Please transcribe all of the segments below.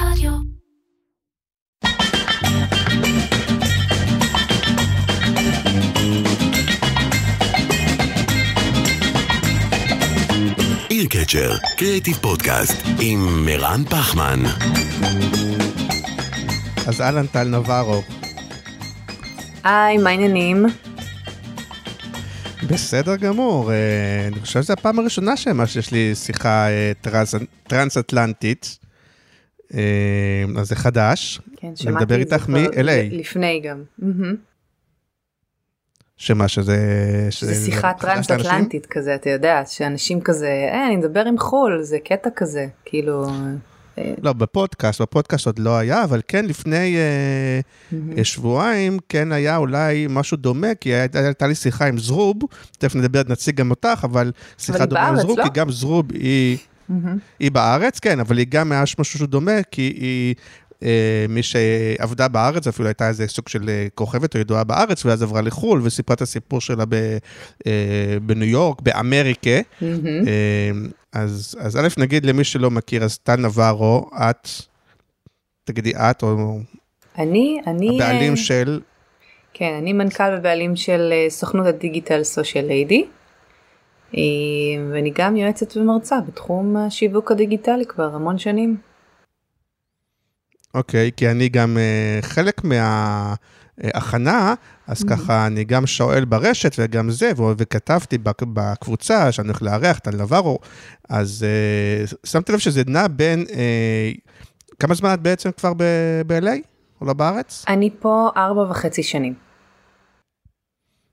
רדיו. איר קצ'ר, קריאיטיב פודקאסט, עם מירן פחמן. אז אהלן טל נברו, היי, מה העניינים? בסדר גמור, אה, אני חושב שזו הפעם הראשונה שממש יש לי שיחה אה, טרנס- טרנס-אטלנטית, אז זה חדש, כן, אני שמעתי מדבר את זה איתך מ-LA, לפני גם. שמה שזה... זה שיחה? טרנס-אטלנטית כזה, אתה יודע, שאנשים כזה, אה, אני מדבר עם חו"ל, זה קטע כזה, כאילו... אה, לא, בפודקאסט, בפודקאסט עוד לא היה, אבל כן לפני אה, אה, שבועיים, כן היה אולי משהו דומה, כי הייתה הייתה לי שיחה עם זרוב, תכף נדבר, נציג גם אותך, אבל שיחה היא דומה עם זרוב, לא? כי גם זרוב היא... מהמם. היא בארץ, כן, אבל היא גם היה משהו דומה, כי היא, אה, מי שעבדה בארץ, אפילו הייתה איזה סוג של אה, כוכבת או ידועה בארץ, ואז עברה לחו"ל, וסיפרה את הסיפור שלה ב, אה, בניו יורק, באמריקה. מהמם. אה, אז, אז א', נגיד למי שלא מכיר, אז טל נברו, את, תגידי את, או אני, אני... הבעלים אה, של, כן, אני מנכ"ל ובעלים של אה, סוכנות הדיגיטל סושיאל ליידי. אה, ואני גם יועצת ומרצה בתחום השיווק הדיגיטלי כבר המון שנים. אוקיי, כי אני גם אה, חלק מההכנה, אז ככה אני גם שואל ברשת וגם זה, ו- וכתבתי בק- בקבוצה שאני הולך לארח, טל נברו, אז אה, שמתי לב שזה נע בין, אה, כמה זמן את בעצם כבר ב-LA? או לא בארץ? אני פה ארבע וחצי שנים.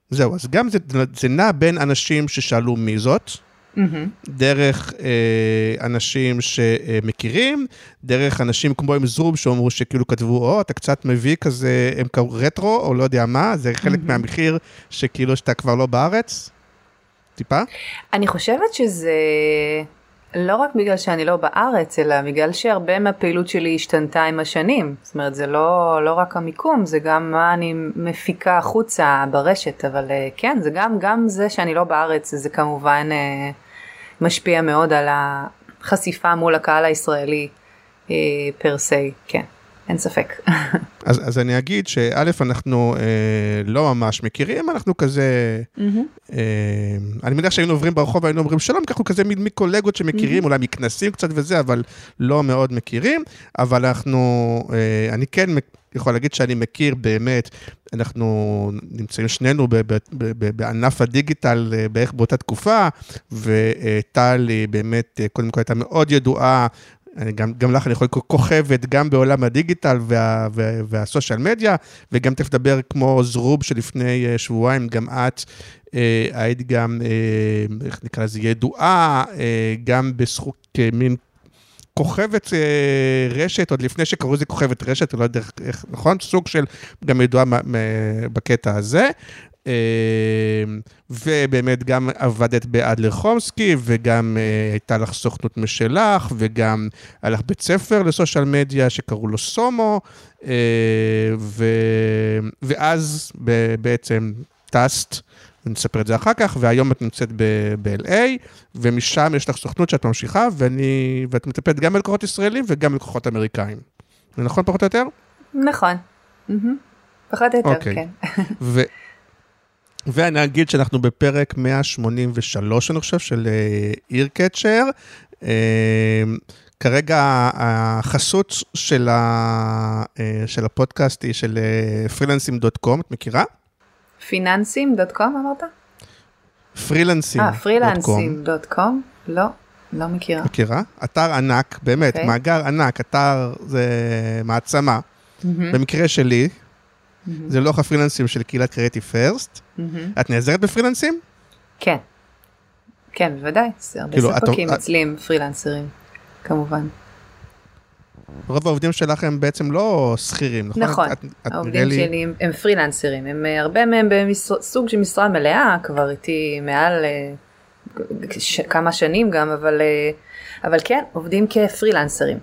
זהו, אז גם זה, זה נע בין אנשים ששאלו מי זאת, מהמם. דרך אה, אנשים שמכירים, דרך אנשים כמו עם זרום שאומרו שכאילו כתבו, או, אתה קצת מביא כזה, הם קראו רטרו, או לא יודע מה, זה חלק מהמחיר שכאילו שאתה כבר לא בארץ? טיפה? אני חושבת שזה לא רק בגלל שאני לא בארץ, אלא בגלל שהרבה מהפעילות שלי השתנתה עם השנים. זאת אומרת, זה לא, לא רק המיקום, זה גם מה אני מפיקה החוצה ברשת, אבל אה, כן, זה גם, גם זה שאני לא בארץ, זה כמובן אה, משפיע מאוד על החשיפה מול הקהל הישראלי אה, פר סי, כן, אין ספק. אז, אז אני אגיד שא', אנחנו אה, לא ממש מכירים, אנחנו כזה, אה, אני מניח שהיינו עוברים ברחוב והיינו אומרים שלום, כי אנחנו כזה מקולגות שמכירים, אולי מכנסים קצת וזה, אבל לא מאוד מכירים, אבל אנחנו, אה, אני כן יכול להגיד שאני מכיר באמת, אנחנו נמצאים שנינו ב- ב- ב- ב- בענף הדיגיטל אה, בערך באותה תקופה, וטל היא באמת, אה, קודם כל הייתה מאוד ידועה. גם, גם לך אני יכול לקרוא כוכבת גם בעולם הדיגיטל וה, וה, והסושיאל מדיה, וגם תכף לדבר כמו זרוב שלפני אה, שבועיים, גם את אה, היית גם, אה, איך נקרא לזה, ידועה, אה, גם בזכות, כמין כוכבת אה, רשת, עוד לפני שקראו לזה כוכבת רשת, אני לא יודע איך, נכון? סוג של גם ידועה בקטע הזה. אה, ובאמת גם עבדת באדלר חומסקי, וגם אה, הייתה לך סוכנות משלך, וגם היה לך בית ספר לסושיאל מדיה שקראו לו סומו, אה, ו... ואז בעצם טסת, נספר את זה אחר כך, והיום את נמצאת ב-LA, ומשם יש לך סוכנות שאת ממשיכה, ואני... ואת מטפלת גם בלקוחות ישראלים וגם בלקוחות אמריקאים. זה נכון פחות או יותר? נכון. מהמם. פחות או יותר, אוקיי. כן. ו... ואני אגיד שאנחנו בפרק 183, אני חושב, של איר קצ'ר. כרגע החסות של, ה... אה, של הפודקאסט היא של אה, פרילנסים.קום, את מכירה? פיננסים דוט קום אמרת? פרילנסים. אה, פרילנסים דוט קום? לא, לא מכירה. מכירה? אתר ענק, באמת, אוקיי. מאגר ענק, אתר זה מעצמה. מהמם, במקרה שלי, זה לוח הפרילנסים של קהילת קריאיטיב פרסט. מהמם. את נעזרת בפרילנסים? כן. כן, בוודאי, זה הרבה כאילו, את- ספקים את- אצלי הם פרילנסרים, כמובן. רוב העובדים שלך הם בעצם לא שכירים, נכון? נכון, את- את- את העובדים לי- שלי הם- הם פרילנסרים, הם אה, הרבה מהם בסוג של משרה מלאה, כבר איתי מעל אה, ש- כמה שנים גם, אבל, אה, אבל כן, עובדים כפרילנסרים.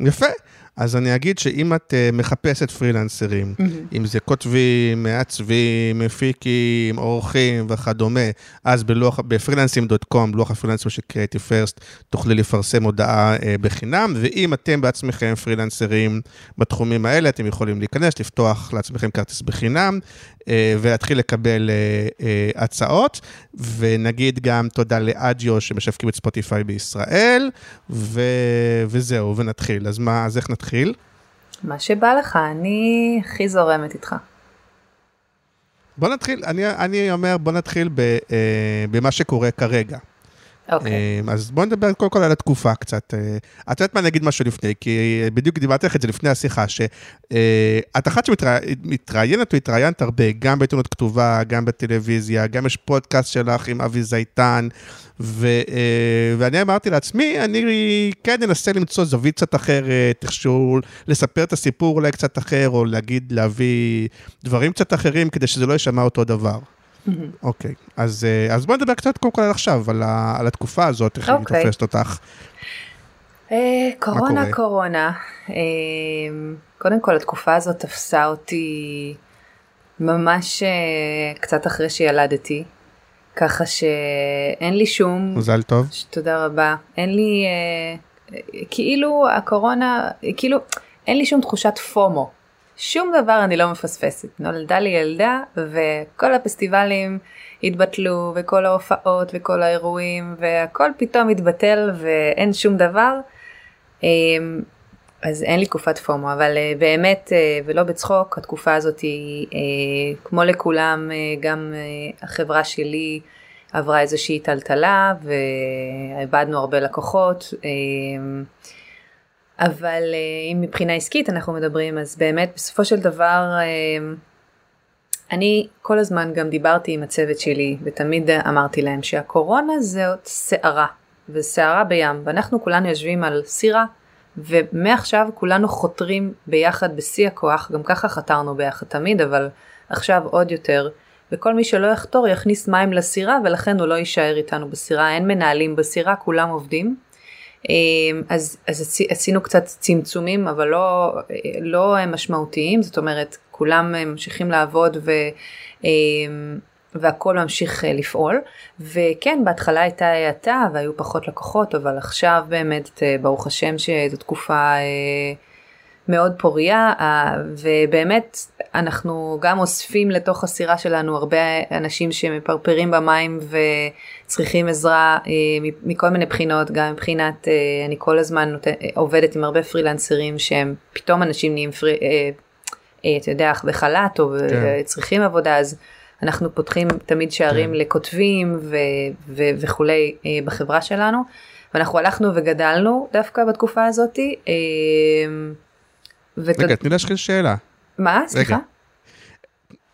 יפה. אז אני אגיד שאם את uh, מחפשת פרילנסרים, mm-hmm. אם זה כותבים, מעצבים, מפיקים, עורכים וכדומה, אז בלוח, בפרילנסים.com, לוח הפרילנסים של קריאיטיב פרסט, תוכלי לפרסם הודעה uh, בחינם, ואם אתם בעצמכם פרילנסרים בתחומים האלה, אתם יכולים להיכנס, לפתוח לעצמכם כרטיס בחינם, uh, ולהתחיל לקבל הצעות, ונגיד גם תודה לאדיו שמשווקים את ספוטיפיי בישראל, ו... וזהו, ונתחיל. אז מה, אז איך נתחיל? מה שבא לך, אני הכי זורמת איתך. בוא נתחיל, אני, אני אומר, בוא נתחיל ב, אה, במה שקורה כרגע. אוקיי. אה, אז בוא נדבר קודם כל על התקופה קצת. אה, את יודעת מה אני אגיד משהו לפני, כי בדיוק דיברתי לך את זה לפני השיחה, שאת אחת שמתראיינת והתראיינת הרבה, גם בעיתונות כתובה, גם בטלוויזיה, גם יש פודקאסט שלך עם אבי זייטן, ו, ואני אמרתי לעצמי, אני כן אנסה למצוא זווית קצת אחרת, איכשהו לספר את הסיפור אולי קצת אחר, או להגיד, להביא דברים קצת אחרים, כדי שזה לא יישמע אותו דבר. אוקיי, אז, אה, אז בוא נדבר קצת קודם כל על עכשיו, על, ה, על התקופה הזאת, איך okay. היא אוקיי. תופסת אותך. אה, קורונה, קורונה. אה, קודם כל, התקופה הזאת תפסה אותי ממש קצת אחרי שילדתי, ככה שאין לי שום... מזל טוב. תודה רבה. אין לי, כאילו הקורונה, כאילו, אין לי שום תחושת פומו. שום דבר אני לא מפספסת. נולדה לי ילדה וכל הפסטיבלים התבטלו וכל ההופעות וכל האירועים והכל פתאום התבטל ואין שום דבר. אמ, אז אין לי תקופת פומו, אבל אה, באמת, אה, ולא בצחוק, התקופה הזאת היא, אה, כמו לכולם, גם החברה שלי עברה איזושהי טלטלה ואיבדנו הרבה לקוחות. אבל אה, אם מבחינה עסקית אנחנו מדברים, אז באמת בסופו של דבר, אה, אני כל הזמן גם דיברתי עם הצוות שלי, ותמיד אמרתי להם שהקורונה זאת סערה, וסערה בים, ואנחנו כולנו יושבים על סירה, ומעכשיו כולנו חותרים ביחד בשיא הכוח, גם ככה חתרנו ביחד תמיד, אבל עכשיו עוד יותר. וכל מי שלא יחתור יכניס מים לסירה ולכן הוא לא יישאר איתנו בסירה, אין מנהלים בסירה, כולם עובדים. אמ, אז, אז עשינו קצת צמצומים אבל לא, לא משמעותיים זאת אומרת כולם ממשיכים לעבוד ו, אמ, והכל ממשיך אה, לפעול. וכן בהתחלה הייתה האטה והיו פחות לקוחות אבל עכשיו באמת אה, ברוך השם שזו תקופה אה, מאוד פוריה ובאמת אנחנו גם אוספים לתוך הסירה שלנו הרבה אנשים שמפרפרים במים וצריכים עזרה אה, מכל מיני בחינות גם מבחינת אה, אני כל הזמן נות... עובדת עם הרבה פרילנסרים שהם פתאום אנשים נהיים פרי... אה, אתה יודע בחל"ת או כן. צריכים עבודה אז אנחנו פותחים תמיד שערים כן. לכותבים ו... ו... וכולי בחברה שלנו ואנחנו הלכנו וגדלנו דווקא בתקופה הזאתי. ות... רגע, תני להשחיל שאלה. מה? סליחה? רגע,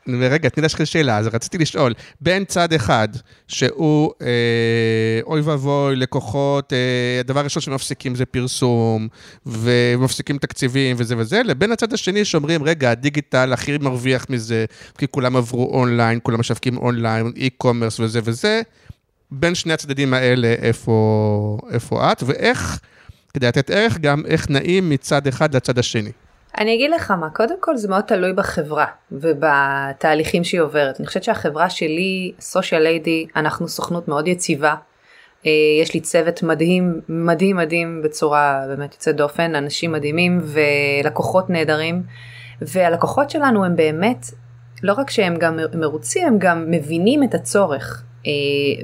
תני להשחיל שאלה, אז רציתי לשאול, בין צד אחד, שהוא אה, אוי ואבוי, לקוחות, אה, הדבר הראשון שמפסיקים זה פרסום, ומפסיקים תקציבים וזה וזה, לבין הצד השני שאומרים, רגע, הדיגיטל הכי מרוויח מזה, כי כולם עברו אונליין, כולם משווקים online, e-commerce וזה וזה, בין שני הצדדים האלה, איפה, איפה את, ואיך, כדי לתת ערך גם, איך נעים מצד אחד לצד השני. אני אגיד לך מה, קודם כל זה מאוד תלוי בחברה ובתהליכים שהיא עוברת. אני חושבת שהחברה שלי, סושיאל ליידי, אנחנו סוכנות מאוד יציבה. אה, יש לי צוות מדהים, מדהים מדהים בצורה באמת יוצאת דופן, אנשים מדהימים ולקוחות נהדרים. והלקוחות שלנו הם באמת, לא רק שהם גם מרוצים, הם גם מבינים את הצורך. אה,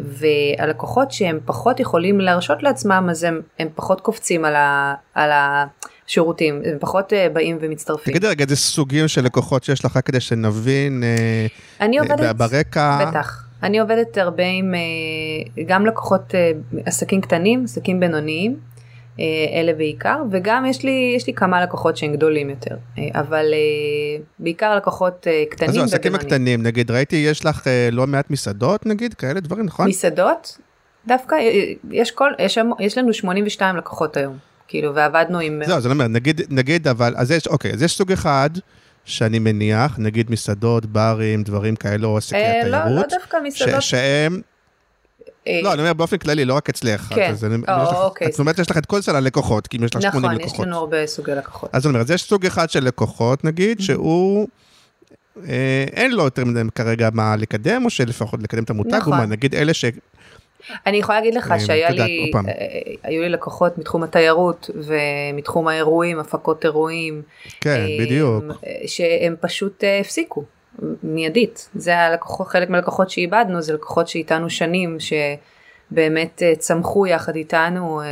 והלקוחות שהם פחות יכולים להרשות לעצמם, אז הם, הם פחות קופצים על ה... על ה שירותים, הם פחות uh, באים ומצטרפים. תגידי רגע, איזה סוגים של לקוחות שיש לך כדי שנבין uh, אני עובדת, uh, ברקע? בטח. אני עובדת הרבה עם uh, גם לקוחות uh, עסקים קטנים, עסקים בינוניים, uh, אלה בעיקר, וגם יש לי, יש לי כמה לקוחות שהם גדולים יותר, uh, אבל uh, בעיקר לקוחות uh, קטנים ובינוניים. אז העסקים הקטנים, נגיד, ראיתי, יש לך uh, לא מעט מסעדות, נגיד, כאלה דברים, נכון? מסעדות? דווקא יש, כל, יש, יש לנו 82 לקוחות היום. כאילו, ועבדנו עם... זהו, אז אני אומר, נגיד, נגיד, אבל, אז יש, אוקיי, אז יש סוג אחד, שאני מניח, נגיד מסעדות, ברים, דברים כאלו, או עסקי התיירות. אה, לא, לא דווקא מסעדות. ש- שהם... אה, לא, אני אומר באופן כללי, לא רק אצלך. כן. אז אני- או, יש לך- אוקיי. את אומרת, יש לך את כל סל הלקוחות, כי אם יש לך 80 נכון, לקוחות. יש לנו הרבה סוגי לקוחות. אז אני אומר, אז יש סוג אחד של לקוחות, נגיד, שהוא, אה, אין לו יותר מדי כרגע מה לקדם, או שלפחות לקדם את המותג, נכון. נגיד אלה ש... אני יכולה להגיד לך אה, שהיה לי. אה, היו לי לקוחות מתחום התיירות ומתחום האירועים, הפקות אירועים. כן, אה, בדיוק. שהם פשוט אה, הפסיקו, מיידית. זה הלקוחות, חלק מהלקוחות שאיבדנו, זה לקוחות שאיתנו שנים, שבאמת אה, צמחו יחד איתנו, אה,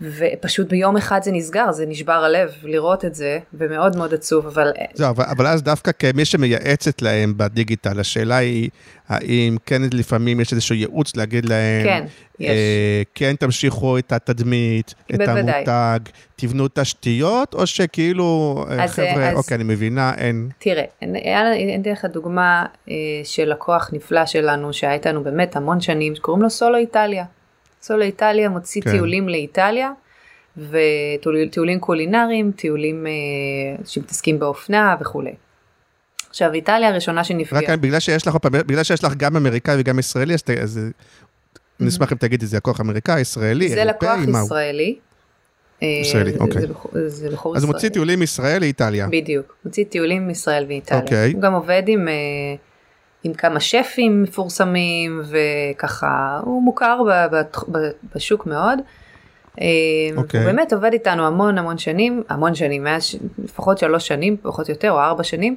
ופשוט ביום אחד זה נסגר, זה נשבר הלב לראות את זה, ומאוד מאוד עצוב, אבל אה, זהו, אבל, אבל אז דווקא כמי שמייעצת להם בדיגיטל, השאלה היא, האם כן לפעמים יש איזשהו ייעוץ להגיד להם, כן, יש. אה, כן תמשיכו את התדמית, את בוודאי. המותג, תבנו תשתיות, או שכאילו, אה, אז, חבר'ה, אז- אוקיי, אני מבינה, אין, תראה, אני אני אתן לך דוגמה אה, של לקוח נפלא שלנו שהיה איתנו באמת המון שנים, שקוראים לו סולו איטליה. סולו איטליה מוציא כן. טיולים לאיטליה, וטיולים קולינריים, טיולים אה, שמתעסקים באופנה וכולי. עכשיו איטליה הראשונה רק שנפגעה, בגלל שיש לך, בגלל שיש לך גם אמריקאי וגם ישראלי, אז, ת- אז אני אשמח אם תגידי, זה לקוח אמריקאי, ישראלי, זה לקוח אירופאי, מה הוא? ישראלי. אה, ישראלי, זה- אוקיי. זה בחור- זה בחור אז הוא ישראלי. מוציא טיולים מישראל לאיטליה. בדיוק, מוציא טיולים עם ישראל ואיטליה. אוקיי. הוא גם עובד עם, אה, עם כמה שפים מפורסמים וככה, הוא מוכר בשוק מאוד. אה, אוקיי. הוא באמת עובד איתנו המון המון שנים, המון שנים, מאז לפחות שלוש שנים, פחות או יותר, או ארבע שנים.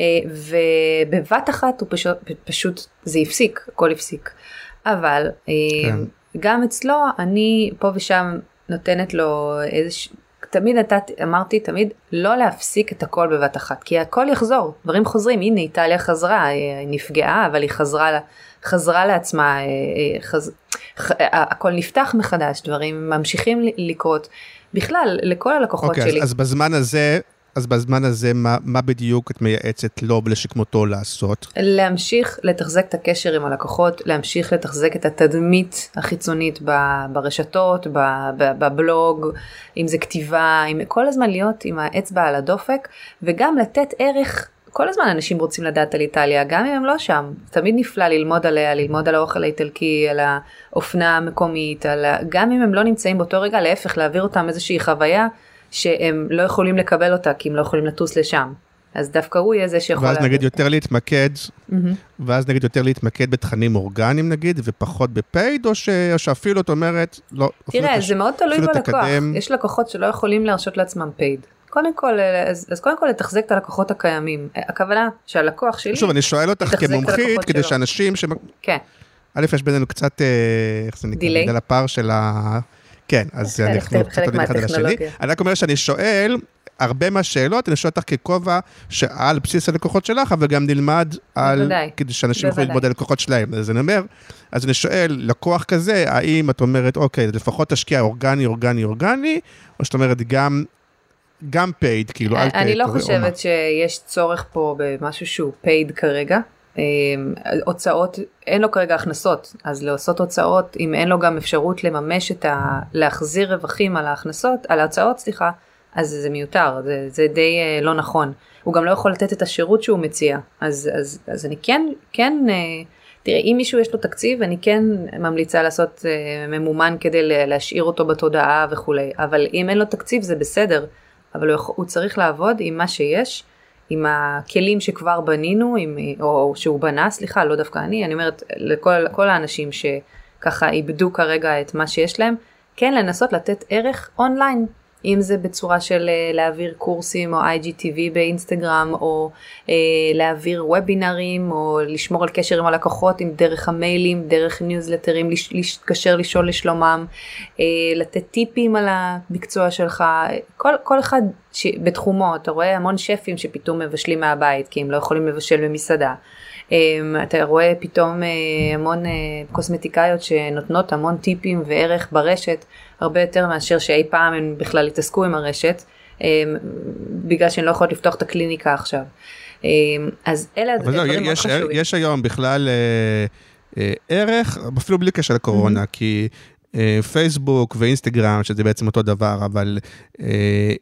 אה, ובבת אחת הוא פשוט, פשוט זה הפסיק, הכל הפסיק. אבל אה, כן. גם אצלו אני פה ושם נותנת לו איזה, תמיד נתתי, אמרתי תמיד לא להפסיק את הכל בבת אחת, כי הכל יחזור, דברים חוזרים, הנה איטליה חזרה, היא נפגעה, אבל היא חזרה, חזרה לעצמה, אה, אה, חז, ח, הכל נפתח מחדש, דברים ממשיכים לקרות. בכלל, לכל הלקוחות אוקיי, שלי. אז, אז בזמן הזה, אז בזמן הזה, מה, מה בדיוק את מייעצת לו ולשכמותו לעשות? להמשיך לתחזק את הקשר עם הלקוחות, להמשיך לתחזק את התדמית החיצונית ב- ברשתות, ב- ב- בבלוג, אם זה כתיבה, עם, כל הזמן להיות עם האצבע על הדופק, וגם לתת ערך. כל הזמן אנשים רוצים לדעת על איטליה, גם אם הם לא שם. תמיד נפלא ללמוד עליה, ללמוד על האוכל האיטלקי, על האופנה המקומית, על. גם אם הם לא נמצאים באותו רגע, להפך, להעביר אותם איזושהי חוויה שהם לא יכולים לקבל אותה, כי הם לא יכולים לטוס לשם. אז דווקא הוא יהיה זה שיכול... ואז להעביר נגיד. יותר להתמקד, מהמם. ואז נגיד יותר להתמקד בתכנים אורגניים נגיד, ופחות בפייד, או, ש, או שאפילו את אומרת, לא, תראה, זה מאוד תלוי בלקוח. תקדם. יש לקוחות שלא יכולים להרשות לעצמם פייד. קודם כל, אז, אז קודם כל לתחזק את הלקוחות הקיימים. הכוונה שהלקוח שלי, שוב, אני שואל אותך כמומחית, כדי שלו. שאנשים, ש... כן, א', יש בינינו קצת, אה, איך זה נקרא, delay? בגלל הפער של ה... כן, אז חלק- אנחנו חלק קצת עולים אחד על השני. אני רק אומר שאני שואל, הרבה מהשאלות, אני שואל אותך ככובע שעל בסיס הלקוחות שלך, אבל גם נלמד על, בוודאי. כדי שאנשים יוכלו. ללמוד על לקוחות שלהם. אז אני אומר, אז אני שואל, לקוח כזה, האם את אומרת, אוקיי, לפחות תשקיע אורגני, אורגני, אורגני, או שאת אומרת גם, גם paid, כאילו, אל ת... אני לא? חושבת שיש צורך פה במשהו שהוא paid כרגע. אה, הוצאות, אין לו כרגע הכנסות, אז לעשות הוצאות, אם אין לו גם אפשרות לממש את ה... להחזיר רווחים על ההכנסות, על ההוצאות, סליחה, אז זה מיותר, זה, זה די אה, לא נכון. הוא גם לא יכול לתת את השירות שהוא מציע, אז, אז, אז אני כן, כן, אה, תראה, אם מישהו יש לו תקציב, אני כן ממליצה לעשות אה, ממומן כדי להשאיר אותו בתודעה וכולי, אבל אם אין לו תקציב זה בסדר, אבל הוא, הוא צריך לעבוד עם מה שיש, עם הכלים שכבר בנינו, עם, או, שהוא בנה, סליחה, לא דווקא אני, אני אומרת לכל לכל האנשים שככה איבדו כרגע את מה שיש להם, כן לנסות לתת ערך אונליין, אם זה בצורה של אה, להעביר קורסים או IGTV באינסטגרם, או אה, להעביר וובינרים, או לשמור על קשר עם הלקוחות, עם דרך המיילים, דרך ניוזלטרים, להתקשר לשאול לשלומם, אה, לתת טיפים על המקצוע שלך, כל, כל אחד ש, בתחומו, אתה רואה המון שפים שפתאום מבשלים מהבית, כי הם לא יכולים לבשל במסעדה. אה, אתה רואה פתאום אה, המון אה, קוסמטיקאיות שנותנות המון טיפים וערך ברשת, הרבה יותר מאשר שאי פעם הם בכלל התעסקו עם הרשת, אה, בגלל שהן לא יכולות לפתוח את הקליניקה עכשיו. אה, אז אלה זהו, הדברים מאוד יש, חשובים. יש היום בכלל אה, ערך, אפילו בלי קשר לקורונה, Mm-hmm. כי פייסבוק ואינסטגרם, שזה בעצם אותו דבר, אבל אה,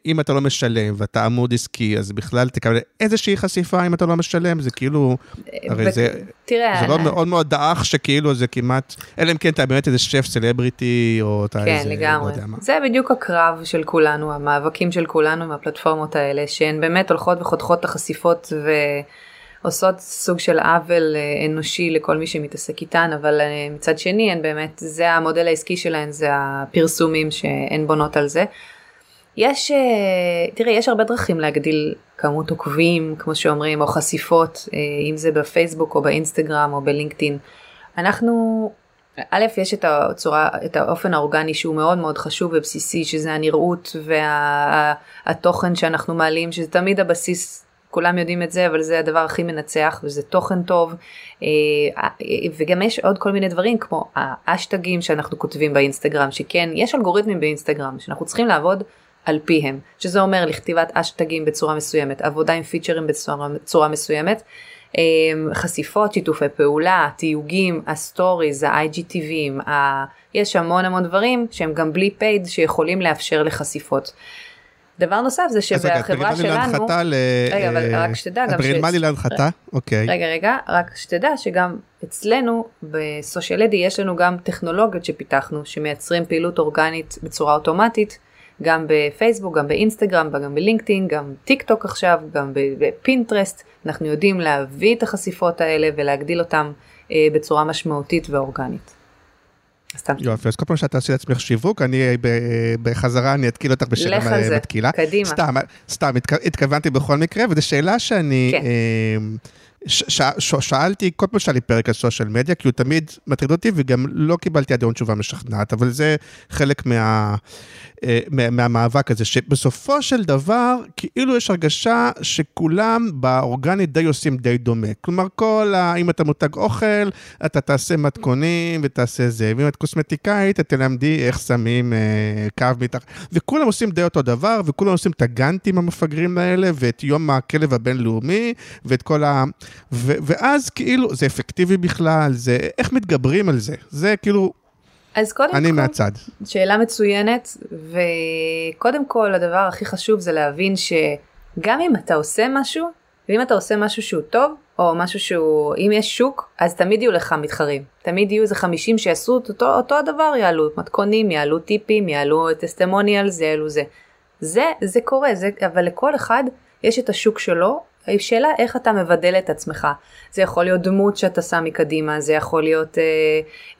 אם אתה לא משלם ואתה עמוד עסקי, אז בכלל תקבל איזושהי חשיפה אם אתה לא משלם, זה כאילו, הרי זה, תראה, זה לא מאוד מאוד דעך שכאילו זה כמעט, אלא אם כן אתה באמת איזה שף סלבריטי, או אתה כן, איזה, לגמרי. לא יודע מה. זה בדיוק הקרב של כולנו, המאבקים של כולנו עם הפלטפורמות האלה, שהן באמת הולכות וחותכות את החשיפות ועושות סוג של עוול אה, אנושי לכל מי שמתעסק איתן, אבל אה, מצד שני, הן באמת, זה המודל העסקי שלהן, זה הפרסומים שהן בונות על זה. יש, אה, תראה, יש הרבה דרכים להגדיל כמות עוקבים, כמו שאומרים, או חשיפות, אם זה בפייסבוק או באינסטגרם או בלינקדאין. אנחנו, א', יש את הצורה, את האופן האורגני שהוא מאוד מאוד חשוב ובסיסי, שזה הנראות והתוכן שאנחנו מעלים, שזה תמיד הבסיס, כולם יודעים את זה, אבל זה הדבר הכי מנצח, וזה תוכן טוב. אה, וגם יש עוד כל מיני דברים, כמו האשטגים שאנחנו כותבים באינסטגרם, שכן, יש אלגוריתמים באינסטגרם, שאנחנו צריכים לעבוד על פיהם, שזה אומר לכתיבת האשטגים בצורה מסוימת, עבודה עם פיצ'רים בצורה, בצורה מסוימת, אה, חשיפות, שיתופי פעולה, תיוגים, ה סטוריז, ה-IGTV ים, ה... יש המון המון דברים שהם גם בלי paid שיכולים לאפשר לחשיפות. דבר נוסף זה אז רגע, שבחברה תרימה לי שלנו, להנחתה ל... רגע, אבל אה, רק שתדע את גם מרימה ש- לי להנחתה? אוקיי. רגע רגע רק שתדע שגם אצלנו בסושיאל אדי יש לנו גם טכנולוגיות שפיתחנו שמייצרים פעילות אורגנית בצורה אוטומטית גם בפייסבוק גם באינסטגרם גם בלינקדאין גם טיק טוק עכשיו גם בפינטרסט אנחנו יודעים להביא את החשיפות האלה ולהגדיל אותם אה, בצורה משמעותית ואורגנית. סתם. יופי, אז כל פעם שאת תעשי לעצמך שיווק, אני אה, ב- בחזרה, אני אתקיל אותך בשאלה לך על זה, מתקילה. קדימה. סתם, סתם, התכ- התכוונתי בכל מקרה, וזו שאלה שאני... כן. ש- ש- ש- שאלתי, כל פעם לי פרק על social media, כי הוא תמיד מטריד אותי, וגם לא קיבלתי עד היום תשובה משכנעת, אבל זה חלק מה, אה, מה, מהמאבק הזה, שבסופו של דבר, כאילו יש הרגשה שכולם באורגנית די עושים די דומה. כלומר, כל ה... אם אתה מותג אוכל, אתה תעשה מתכונים ותעשה זה, ואם את קוסמטיקאית, את תלמדי איך שמים אה, קו מתחת, וכולם עושים די אותו דבר, וכולם עושים את הגאנטים המפגרים האלה, ואת יום הכלב הבינלאומי, ואת כל ה... ו- ואז כאילו, זה אפקטיבי בכלל, זה... איך מתגברים על זה? זה כאילו, אז קודם אני כל, מהצד. שאלה מצוינת, וקודם כל הדבר הכי חשוב זה להבין שגם אם אתה עושה משהו, ואם אתה עושה משהו שהוא טוב, או משהו שהוא, אם יש שוק, אז תמיד יהיו לך מתחרים. תמיד יהיו איזה 50 שיעשו את אותו, אותו הדבר, יעלו מתכונים, יעלו טיפים, יעלו טסטימוניאלס, יעלו זה. זה, זה קורה, זה, אבל לכל אחד יש את השוק שלו, השאלה איך אתה מבדל את עצמך. זה יכול להיות דמות שאתה שם מקדימה, זה יכול להיות אה,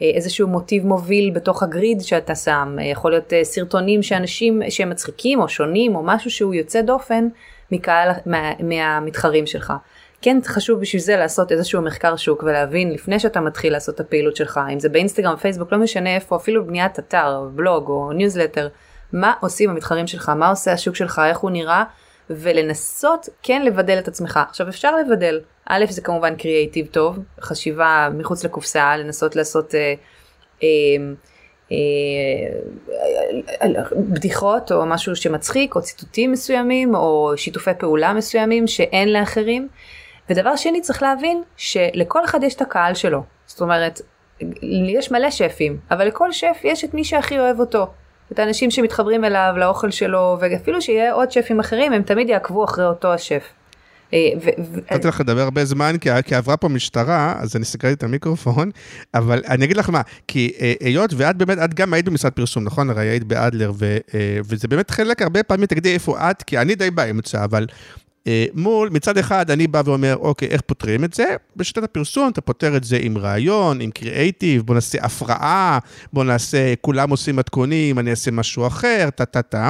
אה, איזשהו מוטיב מוביל בתוך ה grid שאתה שם, אה, יכול להיות אה, סרטונים שאנשים שהם מצחיקים או שונים או משהו שהוא יוצא דופן מקהל, מה, מהמתחרים שלך. כן חשוב בשביל זה לעשות איזשהו מחקר שוק ולהבין לפני שאתה מתחיל לעשות את הפעילות שלך, אם זה באינסטגרם, פייסבוק, לא משנה איפה, אפילו בניית אתר, בלוג או ניוזלטר, מה עושים המתחרים שלך, מה עושה השוק שלך, איך הוא נראה, ולנסות כן לבדל את עצמך. עכשיו אפשר לבדל, א' זה כמובן קריאייטיב טוב, חשיבה מחוץ לקופסה, לנסות לעשות אה, אה, אה, אה, בדיחות או משהו שמצחיק או ציטוטים מסוימים או שיתופי פעולה מסוימים שאין לאחרים. ודבר שני צריך להבין שלכל אחד יש את הקהל שלו. זאת אומרת, יש מלא שפים, אבל לכל שף יש את מי שהכי אוהב אותו. את האנשים שמתחברים אליו, לאוכל שלו, ואפילו שיהיה עוד שפים אחרים, הם תמיד יעקבו אחרי אותו השף. אה, נתתי לך לדבר הרבה זמן, כי, עברה פה משטרה, אז אני סגרתי את המיקרופון, אבל אני אגיד לך מה, כי אה, היות ואת באמת, את גם היית במשרד פרסום, נכון? הרי היית באדלר, אה, וזה באמת חלק, הרבה פעמים תגידי איפה את, כי אני די באמצע, אבל מול, מצד אחד אני בא ואומר, אוקיי, איך פותרים את זה? בשיטת הפרסום אתה פותר את זה עם רעיון, עם קריאייטיב, בוא נעשה הפרעה, בוא נעשה, כולם עושים מתכונים, אני אעשה משהו אחר, טה-טה-טה.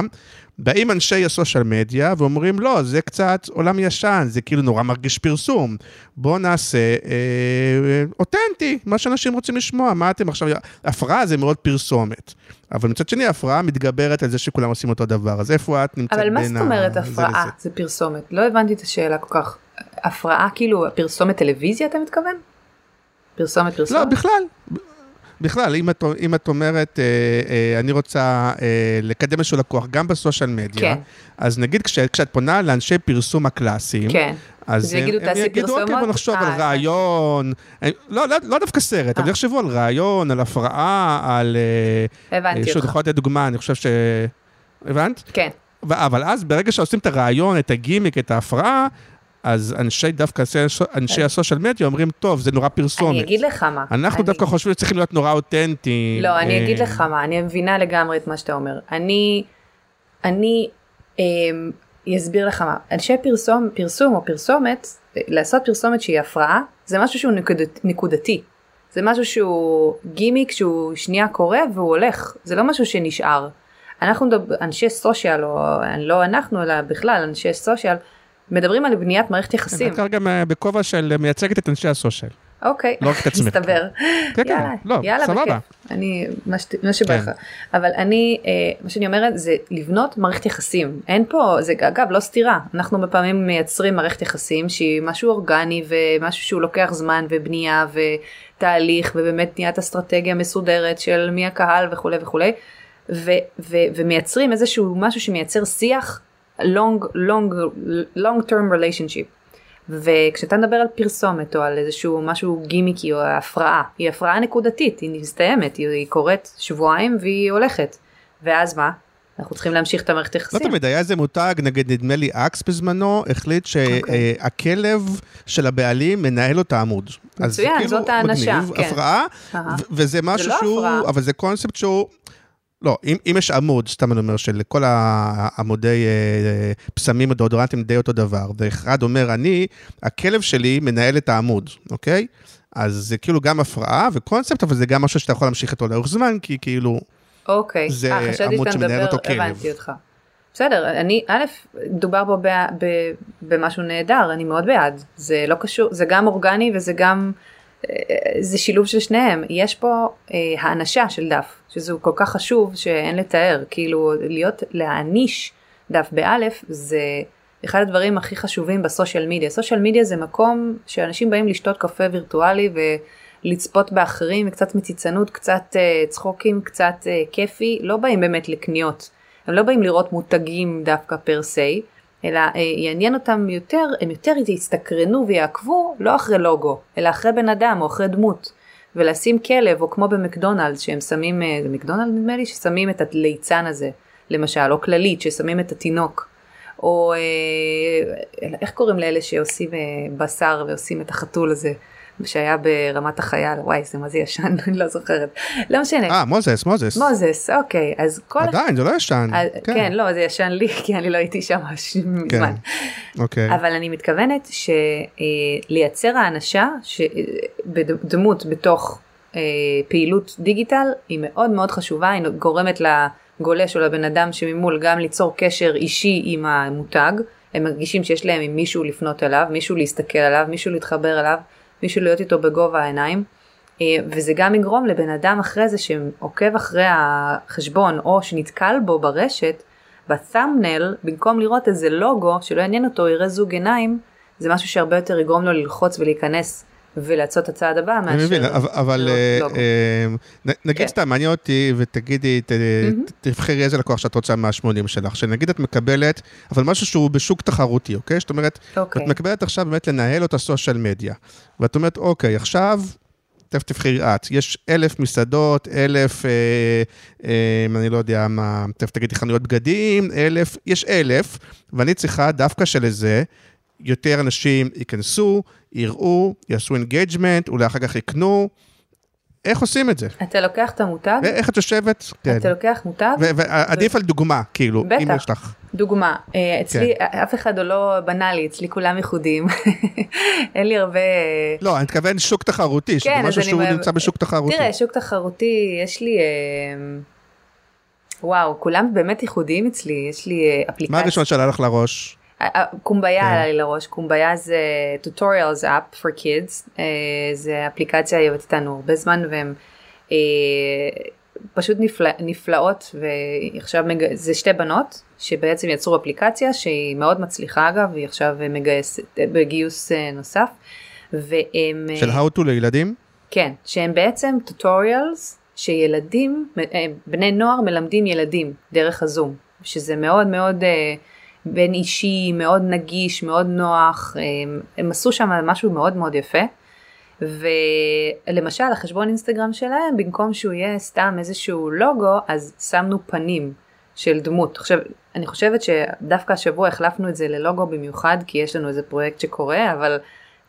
באים אנשי הסושיאל מדיה ואומרים, לא, זה קצת עולם ישן, זה כאילו נורא מרגיש פרסום. בואו נעשה אה, אותנטי, מה שאנשים רוצים לשמוע, מה אתם עכשיו, הפרעה זה מאוד פרסומת. אבל מצד שני, ההפרעה מתגברת על זה שכולם עושים אותו דבר, אז איפה את נמצאת אבל בין מה זאת אומרת זה הפרעה? לזה? זה פרסומת. לא הבנתי את השאלה כל כך. הפרעה כאילו פרסומת טלוויזיה אתה מתכוון? פרסומת פרסומת? לא, בכלל. בכלל, אם את, אם את אומרת, אה, אה, אני רוצה אה, לקדם איזשהו לקוח, גם בסושיאל מדיה, כן. אז נגיד כש, כשאת פונה לאנשי פרסום הקלאסיים, כן. אז הם, יגידו, הם "תעשי יגידו, אוקיי, פרסומות?" בוא נחשוב אה, על הבנתי. רעיון, הם- לא, לא, לא דווקא סרט, אבל אה. יחשבו על רעיון, על הפרעה, על... אה, הבנתי שוב, אותך. יכול לתת דוגמה, אני חושב ש... הבנת? כן. אבל אז ברגע שעושים את הרעיון, את הגימיק, את ההפרעה, אז אנשי, דווקא אנשי, אנשי הסושיאל מדיה אומרים, טוב, זה נורא פרסומת. אני אגיד לך מה. אנחנו אני- דווקא חושבים שצריכים להיות נורא אותנטיים. לא, אני אה, אגיד לך מה, אני מבינה לגמרי את מה שאתה אומר. אני, אני אמ, אסביר לך מה. אנשי פרסום, פרסום או פרסומת, לעשות פרסומת שהיא הפרעה, זה משהו שהוא נקודת, נקודתי. זה משהו שהוא גימיק שהוא שנייה קורה והוא הולך, זה לא משהו שנשאר. אנחנו מדבר, אנשי סושיאל, או לא אנחנו, אלא בכלל אנשי סושיאל, מדברים על בניית מערכת יחסים. את כרגע אה, בכובע של מייצגת את אנשי הסושיאל. אוקיי, לא רק את עצמך. מסתבר. כן, כן, יאללה, לא, יאללה, סבבה. אני, מה שבא לך. כן. אבל אני, אה, מה שאני אומרת זה לבנות מערכת יחסים. אין פה, זה אגב לא סתירה. אנחנו בפעמים מייצרים מערכת יחסים שהיא משהו אורגני ומשהו שהוא לוקח זמן ובנייה ותהליך ובאמת בניית אסטרטגיה מסודרת של מי הקהל וכולי וכולי. ו, ו, ומייצרים איזשהו משהו שמייצר שיח long, long, long term relationship. וכשאתה מדבר על פרסומת או על איזשהו משהו גימיקי או הפרעה, היא הפרעה נקודתית, היא מסתיימת, היא, היא קורית שבועיים והיא הולכת. ואז מה? אנחנו צריכים להמשיך את המערכת לא יחסים. תמיד, היה איזה מותג, נגיד נדמה לי אקס בזמנו, החליט אוקיי. שהכלב של הבעלים מנהל לו את העמוד. אז זה מצוין, כאילו זאת האנשה, מגניב, כן. הפרעה, וזה משהו לא שהוא, הפרעה. אבל זה קונספט שהוא... לא, אם, אם יש עמוד, סתם אני אומר, של כל העמודי אה, פסמים ודאודורנטים די אותו דבר, ואחד אומר, אני, הכלב שלי מנהל את העמוד, אוקיי? אז זה כאילו גם הפרעה וקונספט, אבל זה גם משהו שאתה יכול להמשיך איתו לאורך זמן, כי כאילו, אוקיי, זה אה, חשבתי עמוד שמנהל אותו כלב. הבנתי אותך. בסדר, אני, א', דובר פה ב, ב, במשהו נהדר, אני מאוד בעד. זה לא קשור, זה גם אורגני וזה גם, אה, זה שילוב של שניהם. יש פה אה, האנשה של דף, שזה כל כך חשוב שאין לתאר. כאילו, להיות, להעניש דף באלף, זה אחד הדברים הכי חשובים בסושיאל מדיה. סושיאל מדיה זה מקום שאנשים באים לשתות קפה וירטואלי ולצפות באחרים, קצת מציצנות, קצת אה, צחוקים, קצת אה, כיפי, לא באים באמת לקניות. הם לא באים לראות מותגים דווקא פר סי, אלא אה, יעניין אותם יותר, הם יותר יסתקרנו ויעקבו לא אחרי לוגו, אלא אחרי בן אדם או אחרי דמות. ולשים כלב, או כמו במקדונלדס, שהם שמים, אה, זה מקדונלד נדמה לי, ששמים את הליצן הזה, למשל, או כללית, ששמים את התינוק. או אה, איך קוראים לאלה שעושים אה, בשר ועושים את החתול הזה, שהיה ברמת החייל, וואי, זה מה זה ישן, אני לא זוכרת. לא משנה. אה, מוזס, מוזס. מוזס, אוקיי, אז כל... עדיין, זה לא ישן. אז- כן, לא, זה ישן לי, כי אני לא הייתי שם ש- מזמן. אוקיי. אבל אני מתכוונת שלייצר האנשה בדמות בתוך אה, פעילות דיגיטל היא מאוד מאוד חשובה, היא גורמת לגולש או לבן אדם שממול גם ליצור קשר אישי עם המותג, הם מרגישים שיש להם עם מישהו לפנות אליו, מישהו להסתכל עליו, מישהו להתחבר אליו, מישהו להיות איתו בגובה העיניים. אה, וזה גם יגרום לבן אדם אחרי זה שעוקב אחרי החשבון או שנתקל בו ברשת, בתאמנל, במקום לראות איזה לוגו שלא יעניין אותו, יראה זוג עיניים, זה משהו שהרבה יותר יגרום לו ללחוץ ולהיכנס ולעשות את הצעד הבא מאשר אני מבין, אבל- אבל לראות אה. אה, נגיד כן. סתם, מעניין אותי ותגידי, תבחרי איזה לקוח שאת רוצה מה-80 שלך, שנגיד את מקבלת, אבל משהו שהוא בשוק תחרותי, אוקיי? זאת אומרת, אוקיי. את מקבלת עכשיו באמת לנהל אותה סושיאל מדיה, ואת אומרת, אוקיי, עכשיו, תכף תבחרי את, יש אלף מסעדות, אלף, אה, אה, אני לא יודע מה, תכף תגידי חנויות בגדים, אלף, יש אלף, ואני צריכה דווקא שלזה, יותר אנשים ייכנסו, יראו, יעשו engagement, אולי אחר כך יקנו. איך עושים את זה? אתה לוקח את המותג, איך את יושבת? כן. אתה לוקח מותג, ו- ועדיף על דוגמה, כאילו, אם בטח. יש לך. דוגמה, אה, אצלי כן. אף אחד לא בנה לי, אצלי כולם ייחודיים, אין לי הרבה... לא, אני מתכוון שוק תחרותי, שזה כן, אז משהו אני שהוא אוהב- נמצא בשוק תחרותי. תראה, שוק תחרותי, יש לי... אה, וואו, כולם באמת ייחודיים אצלי, יש לי אפליקציה. מה הראשון שעלה לך לראש? קומביה כן. עלה לי לראש, קומביה זה tutorials app for kids, אה, זה אפליקציה היא עובדת איתנו הרבה זמן והן אה, פשוט נפלא, נפלאות ועכשיו מג... זה שתי בנות שבעצם יצרו אפליקציה שהיא מאוד מצליחה אגב, היא עכשיו מגייסת בגיוס אה, נוסף. והם... של How to לילדים? כן, שהם בעצם טוטוריאלס שילדים, בני נוער מלמדים ילדים דרך הזום, שזה מאוד מאוד אה, בין אישי, מאוד נגיש, מאוד נוח, הם, הם עשו שם משהו מאוד מאוד יפה. ולמשל החשבון אינסטגרם שלהם במקום שהוא יהיה סתם איזשהו לוגו אז שמנו פנים של דמות. עכשיו אני חושבת שדווקא השבוע החלפנו את זה ללוגו במיוחד כי יש לנו איזה פרויקט שקורה אבל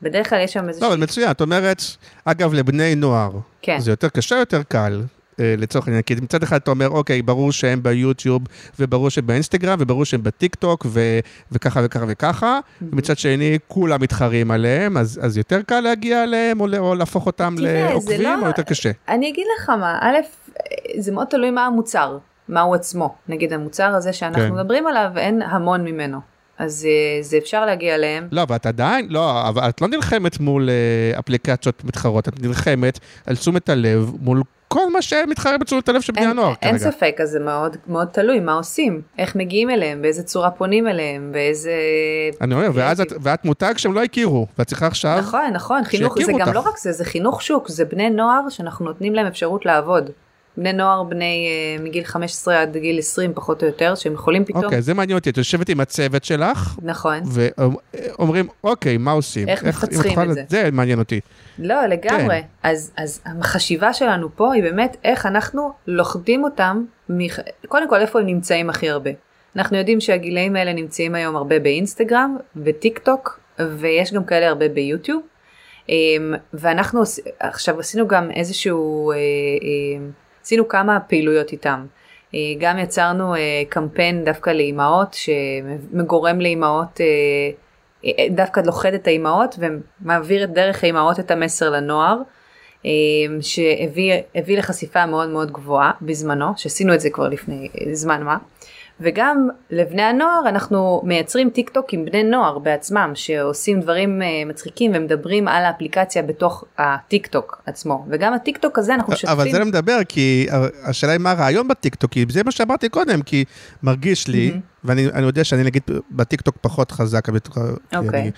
בדרך כלל יש שם איזה... לא, אבל מצוין, את אומרת, אגב, לבני נוער, כן. זה יותר קשה, יותר קל. אה, לצורך העניין, כי מצד אחד אתה אומר, אוקיי, ברור שהם ביוטיוב, וברור שהם באינסטגרם, וברור שהם בטיק טוק, ו- וככה וככה וככה, ומצד שני, כולם מתחרים עליהם, אז, אז יותר קל להגיע אליהם, או, או להפוך אותם לעוקבים, לא- או יותר קשה. אני אגיד לך מה, א', זה מאוד תלוי מה המוצר, מה הוא עצמו. נגיד המוצר הזה שאנחנו כן. מדברים עליו, אין המון ממנו. אז אה, זה אפשר להגיע אליהם. לא, ואת עדיין, לא, אבל את לא נלחמת מול אה, אפליקציות מתחרות, את נלחמת על תשומת הלב מול כל מה שמתחרה בתשומת הלב של בני אין, הנוער אין כרגע. ספק, אז זה מאוד, מאוד תלוי מה עושים, איך מגיעים אליהם, באיזה צורה פונים אליהם, באיזה... אני אומר, ואז את, ואת מותג שהם לא הכירו, ואת צריכה עכשיו, נכון, נכון, חינוך, זה שיכירו גם אותך. לא רק זה, זה חינוך שוק, זה בני נוער שאנחנו נותנים להם אפשרות לעבוד. בני נוער בני אה, מגיל 15 עד גיל 20 פחות או יותר, שהם יכולים פתאום, אוקיי, זה מעניין אותי, את יושבת עם הצוות שלך, נכון, ואומרים, אוקיי, מה עושים? איך אם מפצחים את זה? זה מעניין אותי. לא לגמרי, כן. אז, אז החשיבה שלנו פה היא באמת איך אנחנו לוכדים אותם, מח... קודם כל איפה הם נמצאים הכי הרבה. אנחנו יודעים שהגילאים האלה נמצאים היום הרבה באינסטגרם, בטיק טוק, ויש גם כאלה הרבה ביוטיוב. אמ, ואנחנו עכשיו עשינו גם איזשהו, אה, אה, עשינו כמה פעילויות איתם. אה, גם יצרנו אה, קמפיין דווקא לאימהות שמגורם לאימהות, אה, דווקא לוכד את האימהות ומעביר את דרך האימהות את המסר לנוער. שהביא הביא לחשיפה מאוד מאוד גבוהה בזמנו, שעשינו את זה כבר לפני זמן מה. וגם לבני הנוער אנחנו מייצרים טיק טוק עם בני נוער בעצמם שעושים דברים אה, מצחיקים ומדברים על האפליקציה בתוך הטיק טוק עצמו וגם הטיק טוק הזה אנחנו שותפים. אבל זה לא מדבר, כי השאלה היא מה הרעיון בטיקטוק, כי זה מה שאמרתי קודם, כי מרגיש לי, ואני אני יודע שאני נגיד בטיקטוק פחות חזק, אוקיי. אני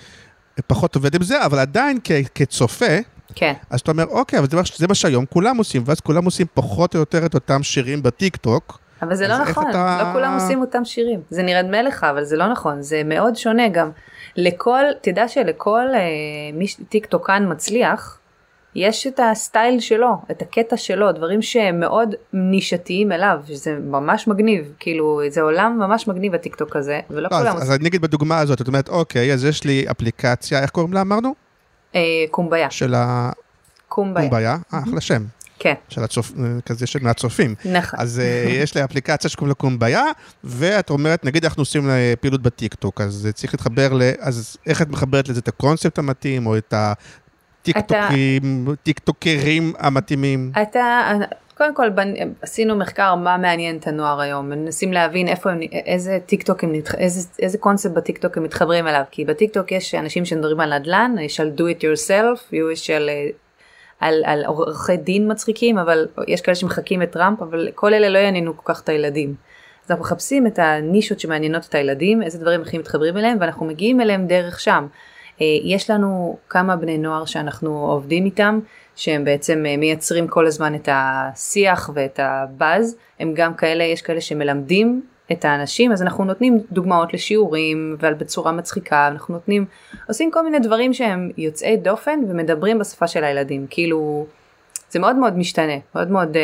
פחות עובד עם זה, אבל עדיין כ- כצופה, כן, אז אתה אומר, אוקיי, אבל זה מה- זה מה שהיום כולם עושים, ואז כולם עושים פחות או יותר את אותם שירים בטיקטוק. אבל זה לא נכון, אתה- לא כולם עושים אותם שירים. זה נראה לך, אבל זה לא נכון, זה מאוד שונה גם. לכל, תדע שלכל אה, מי טיקטוקן מצליח, יש את הסטייל שלו, את הקטע שלו, דברים שהם מאוד נישתיים אליו, שזה ממש מגניב, כאילו זה עולם ממש מגניב הטיקטוק הזה, ולא לא, כולם אז, עושים. אז אני אגיד בדוגמה הזאת, את אומרת, אוקיי, אז יש לי אפליקציה, איך קוראים לה? אמרנו? אה, קומביה, של קומביה, הקומביה, אה, אחלה שם, כן, של הצופ... אה, כזה של מהצופים. נכון, אז אה, יש לי אפליקציה שקוראים לה קומביה, ואת אומרת, נגיד אנחנו עושים לה פעילות בטיקטוק, אז צריך להתחבר ל... אז איך את מחברת לזה את הקונספט המתאים, או את הטיקטוקים, טיקטוקרים המתאימים? אתה, קודם כל בנ... עשינו מחקר מה מעניין את הנוער היום, מנסים להבין איפה הם, איזה טיק טוק הם, נתח- איזה, איזה קונספט בטיק טוק הם מתחברים אליו, כי בטיק טוק יש אנשים שמדברים על נדל"ן, יש על do it yourself, יש על, אה, על, על עורכי דין מצחיקים, אבל יש כאלה שמחקים את טראמפ, אבל כל אלה לא יעניינו כל כך את הילדים. אז אנחנו מחפשים את הנישות שמעניינות את הילדים, איזה דברים הכי מתחברים אליהם, ואנחנו מגיעים אליהם דרך שם. אה, יש לנו כמה בני נוער שאנחנו עובדים איתם, שהם בעצם אה, מייצרים כל הזמן את השיח ואת הבאז, הם גם כאלה, יש כאלה שמלמדים את האנשים, אז אנחנו נותנים דוגמאות לשיעורים ועל בצורה מצחיקה, אנחנו נותנים, עושים כל מיני דברים שהם יוצאי דופן ומדברים בשפה של הילדים, כאילו זה מאוד מאוד משתנה, מאוד מאוד אה,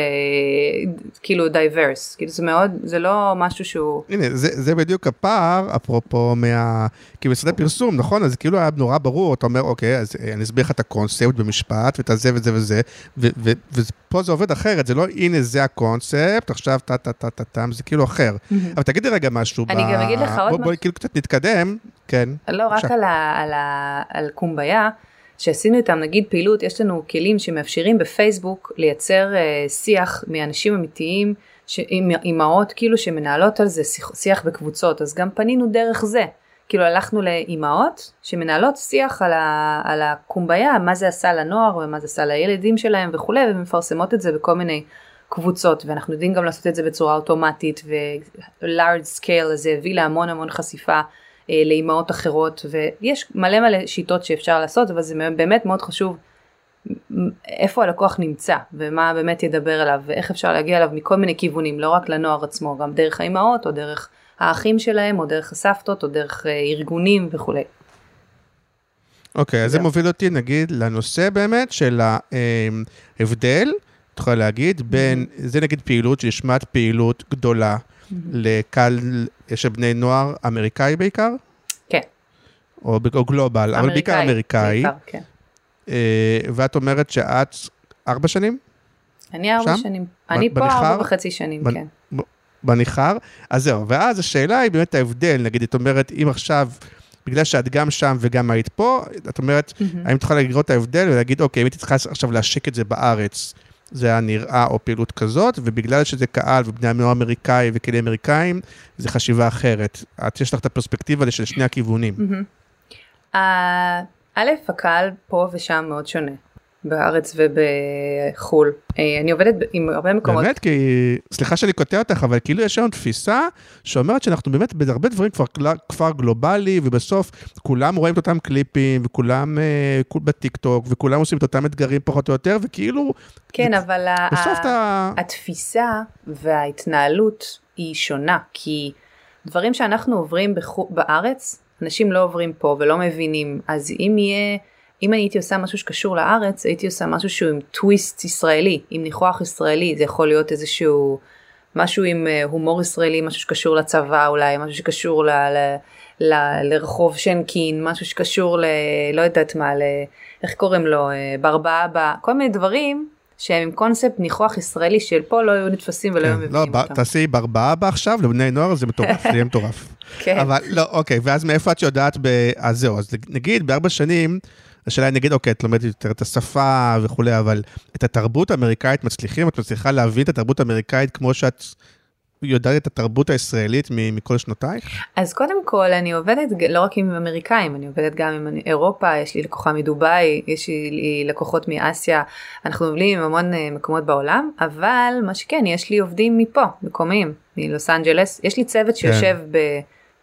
כאילו diverse, כאילו זה מאוד, זה לא משהו שהוא, הנה, זה, זה בדיוק הפער, אפרופו מה... כי בסרטי פרסום, נכון? אז כאילו היה נורא ברור, אתה אומר, אוקיי, אז אה, אני אסביר לך את הקונספט במשפט, ואת הזה וזה וזה, ו- ו- ופה זה עובד אחרת, זה לא, הנה זה הקונספט, עכשיו טה טה טה טה טם, זה כאילו אחר. אבל תגידי רגע משהו. אני גם אגיד לך עוד בוא, בואי משהו. כאילו קצת נתקדם, כן. לא רק. על, ה, על, ה, על קומביה, שעשינו איתם נגיד פעילות, יש לנו כלים שמאפשרים בפייסבוק לייצר אה, שיח מאנשים אמיתיים, ש- עם אימהות כאילו שמנהלות על זה שיח, בקבוצות, אז גם פנינו דרך זה. כאילו הלכנו לאימהות שמנהלות שיח על, ה, על הקומביה, מה זה עשה לנוער ומה זה עשה לילדים שלהם וכולי, ומפרסמות את זה בכל מיני קבוצות, ואנחנו יודעים גם לעשות את זה בצורה אוטומטית, ו-large scale הזה הביא להמון המון חשיפה לאימהות אחרות, ויש מלא מלא שיטות שאפשר לעשות, אבל זה באמת מאוד חשוב איפה הלקוח נמצא ומה באמת ידבר אליו ואיך אפשר להגיע אליו מכל מיני כיוונים לא רק לנוער עצמו גם דרך האימהות או דרך האחים שלהם או דרך הסבתות או דרך אה, ארגונים וכולי. אוקיי, אז זה מוביל אותי נגיד לנושא באמת של ההבדל, את יכולה להגיד, בין, זה נגיד פעילות שנשמעת פעילות גדולה לקהל של בני נוער אמריקאי בעיקר? כן. או, או גלובל, אבל בעיקר אמריקאי. בעיקר, כן. אה, ואת אומרת שאת ארבע שנים? אני ארבע? שנים. אני פה? ארבע וחצי שנים, כן. בניכר, אז זהו, ואז השאלה היא באמת ההבדל, נגיד, את אומרת, אם עכשיו, בגלל שאת גם שם וגם היית פה, את אומרת, האם את יכולה לראות את ההבדל ולהגיד, אוקיי, אם הייתי צריכה עכשיו להשיק את זה בארץ, זה היה נראה או פעילות כזאת, ובגלל שזה קהל ובני הנוער אמריקאי וכלים אמריקאים, זה חשיבה אחרת. את, יש לך את הפרספקטיבה של שני הכיוונים. אה, א', הקהל פה ושם מאוד שונה, בארץ ובחו"ל. אה, אני עובדת עם הרבה מקומות. באמת, כי, סליחה שאני קוטע אותך, אבל כאילו יש היום תפיסה שאומרת שאנחנו באמת בהרבה דברים כבר כפר גלובלי, ובסוף כולם רואים את אותם קליפים, וכולם כול- בטיקטוק, וכולם עושים את אותם אתגרים פחות או יותר, וכאילו, כן, אבל ה- בסוף ה- אתה... התפיסה וההתנהלות היא שונה, כי דברים שאנחנו עוברים בחו- בארץ, אנשים לא עוברים פה ולא מבינים, אז אם יהיה, אם אני הייתי עושה משהו שקשור לארץ, הייתי עושה משהו שהוא עם טוויסט ישראלי, עם ניחוח ישראלי, זה יכול להיות איזשהו משהו עם אה, הומור ישראלי, משהו שקשור לצבא אולי, משהו שקשור ל... ל ל- לרחוב שנקין, משהו שקשור ל... לא יודעת מה, ל... איך קוראים לו, אה, ברבאבא, כל מיני דברים שהם עם קונספט ניחוח ישראלי של פה לא היו נתפסים ולא היו כן, לא, מבינים ב- אותם. תעשי ברבאבא עכשיו לבני נוער, זה מטורף, זה יהיה מטורף. כן. אבל לא, אוקיי, ואז מאיפה את יודעת, ב... אז זהו, אז נגיד בארבע שנים, השאלה היא, נגיד, אוקיי, את לומדת יותר את השפה וכולי, אבל את התרבות האמריקאית מצליחים? את מצליחה להבין את התרבות האמריקאית כמו שאת יודעת את התרבות הישראלית מכל שנותייך? אז קודם כל אני עובדת לא רק עם אמריקאים, אני עובדת גם עם אירופה, יש לי לקוחה מדובאי, יש לי לקוחות מאסיה, אנחנו עובדים עם המון אה, מקומות בעולם, אבל מה שכן, יש לי עובדים מפה, מקומיים, מלוס אנג'לס, יש לי צוות שיושב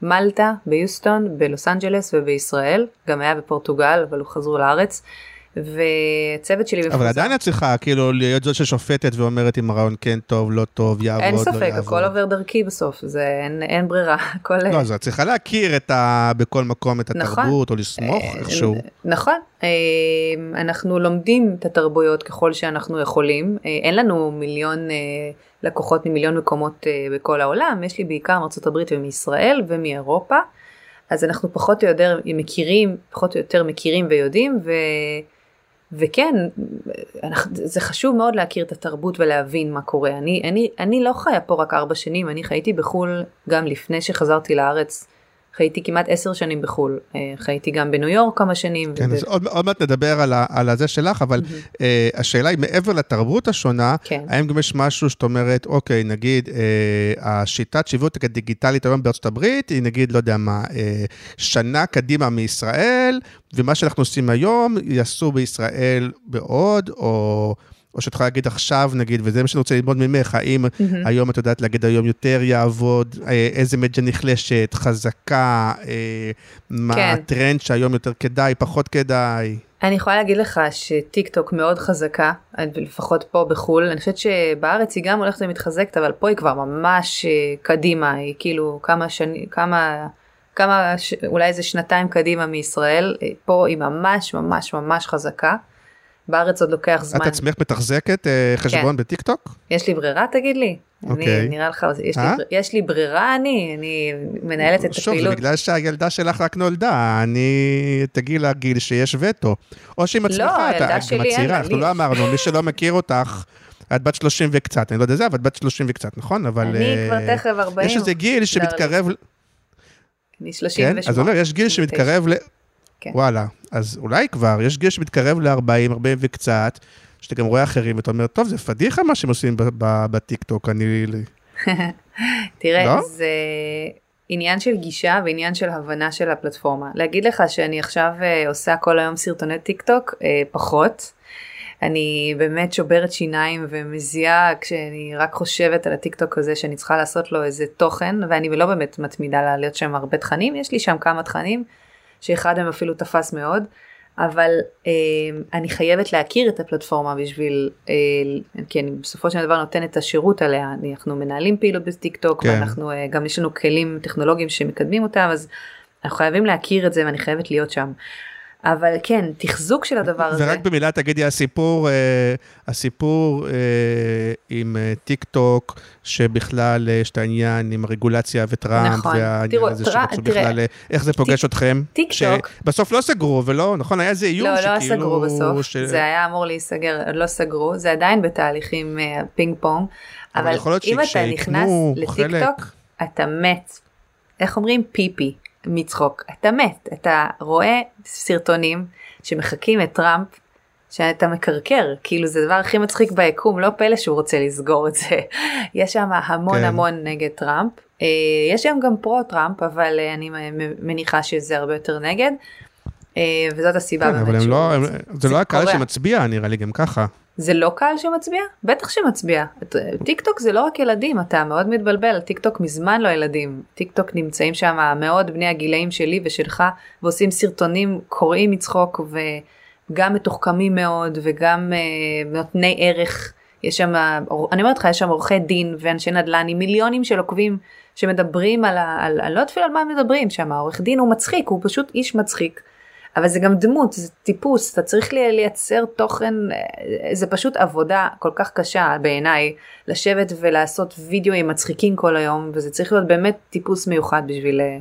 במלטה, ביוסטון, בלוס אנג'לס ובישראל, גם היה בפורטוגל, אבל הוא חזרו לארץ, וצוות שלי אבל עדיין את צריכה כאילו להיות זאת ששופטת ואומרת אם הרעיון כן טוב, לא טוב, יעבוד, אין לא ספק, יעבוד. הכל עובר דרכי בסוף, זה אין, אין ברירה, הכל... לא, אז את צריכה להכיר את ה... בכל מקום את נכון. התרבות, או לסמוך איכשהו. נכון, אה, אנחנו לומדים את התרבויות ככל שאנחנו יכולים, אה, אין לנו מיליון אה, לקוחות ממיליון מקומות אה, בכל העולם, יש לי בעיקר מארצות הברית ומישראל ומאירופה, אז אנחנו פחות או יותר מכירים, פחות או יותר מכירים ויודעים, ו... וכן, אנחנו, זה חשוב מאוד להכיר את התרבות ולהבין מה קורה. אני, אני, אני לא חיה פה רק ארבע שנים, אני חייתי בחו"ל גם לפני שחזרתי לארץ. חייתי כמעט עשר שנים בחו"ל, אה, חייתי גם בניו יורק כמה שנים. כן, וב- אז עוד, עוד מעט נדבר על, ה, על הזה שלך, אבל uh, השאלה היא, מעבר לתרבות השונה, כן. האם גם יש משהו שאת אומרת, אוקיי, נגיד, uh, השיטת שיווק הדיגיטלית היום בארצות הברית, היא נגיד, לא יודע מה, uh, שנה קדימה מישראל, ומה שאנחנו עושים היום, יעשו בישראל בעוד, או... או שאת יכולה להגיד עכשיו, נגיד, וזה מה שאני רוצה ללמוד ממך, האם היום את יודעת להגיד היום יותר יעבוד, אה, איזה מדיה נחלשת, חזקה, אה, מה כן. הטרנד שהיום יותר כדאי, פחות כדאי. אני יכולה להגיד לך שטיק טוק מאוד חזקה, לפחות פה בחו"ל, אני חושבת שבארץ היא גם הולכת ומתחזקת, אבל פה היא כבר ממש אה, קדימה, היא כאילו כמה שנים, כמה, כמה, ש... אולי איזה שנתיים קדימה מישראל, אה, פה היא ממש ממש ממש חזקה. בארץ עוד לוקח זמן. את עצמך מתחזקת אה, חשבון בטיקטוק? יש לי ברירה תגיד לי? אוקיי. אני, נראה לך, יש לי, אה? יש לי ברירה אני? אני מנהלת את שוב, זה הפעילות. בגלל שהילדה שלך רק נולדה, אני תגיעי לגיל שיש וטו. או שהיא מצליחה, הילדה את מצהירה, אנחנו לא. אמרנו, מי שלא מכיר אותך, את בת 30 וקצת, אני לא יודע זה, אבל את בת 30 וקצת, נכון? אבל... אני אה, כבר תכף 40. יש איזה גיל שמתקרב, אני כן? 38. אז אני אומר, יש גיל 39. שמתקרב ל... כן. וואלה, אז אולי כבר, יש גיל שמתקרב ל-40, 40 וקצת, שאתה גם רואה אחרים, ואתה אומר, טוב, זה פדיחה מה שהם עושים בטיקטוק, אני... תראה, לא? זה עניין של גישה ועניין של הבנה של הפלטפורמה. להגיד לך שאני עכשיו אה, עושה כל היום סרטוני טיק טוק, אה, פחות. אני באמת שוברת שיניים ומזיעה כשאני רק חושבת על הטיק טוק הזה שאני צריכה לעשות לו איזה תוכן, ואני לא באמת מתמידה להעלות שם הרבה תכנים, יש לי שם כמה תכנים, שאחד מהם אפילו תפס מאוד, אבל אה, אני חייבת להכיר את הפלטפורמה בשביל, אה, כי אני בסופו של דבר נותנת את השירות עליה, אנחנו מנהלים פעילות בטיק טוק, כן. ואנחנו אה, גם יש לנו כלים טכנולוגיים שמקדמים אותם, אז אנחנו חייבים להכיר את זה ואני חייבת להיות שם. אבל כן, תחזוק של הדבר הזה. ורק במילה תגידי, הסיפור, אה, הסיפור אה, עם אה, טיק טוק, שבכלל יש את העניין עם הרגולציה וטראמפ, נכון. והעניין תראו, הזה טרא- תראה, בכלל, איך זה פוגש טיק- אתכם? טיק טוק- שבסוף לא סגרו, ולא, נכון, היה איזה איום לא, לא שכאילו... סגרו בסוף, ש- זה היה אמור להיסגר, לא סגרו, זה עדיין בתהליכים פינג פונג, אבל אבל אם אתה נכנס לטיק טוק, אתה מת. איך אומרים? פיפי מצחוק. אתה מת, אתה רואה סרטונים שמחקים את טראמפ, שאתה מקרקר, כאילו זה הדבר הכי מצחיק ביקום, לא פלא שהוא רוצה לסגור את זה. יש שם המון כן. המון נגד טראמפ, אה, יש שם גם פרו טראמפ, אבל אה, אני מניחה שזה הרבה יותר נגד, וזאת הסיבה כן, באמת אבל הם שהוא- לא, הם- זה לא הקהל קורע. שמצביע, נראה לי גם ככה. זה לא קהל שמצביע? בטח שמצביע. את- טיק טוק זה לא רק ילדים, אתה מאוד מתבלבל, טיק טוק מזמן לא ילדים. טיק טוק נמצאים שם מאוד בני הגילאים שלי ושלך, ועושים סרטונים קורעים מצחוק וגם מתוחכמים מאוד וגם אה, נותני ערך. יש שם, אני אומרת לך, יש שם עורכי דין ואנשי נדל"ן עם מיליונים של עוקבים שמדברים על, ה- על, אני לא יודעת אפילו על מה הם מדברים שם, העורך דין הוא מצחיק, הוא פשוט איש מצחיק. אבל זה גם דמות, זה טיפוס, אתה צריך לי- לייצר תוכן, אה, זה פשוט עבודה כל כך קשה בעיניי, לשבת ולעשות וידאוים מצחיקים כל היום, וזה צריך להיות באמת טיפוס מיוחד בשביל... אה,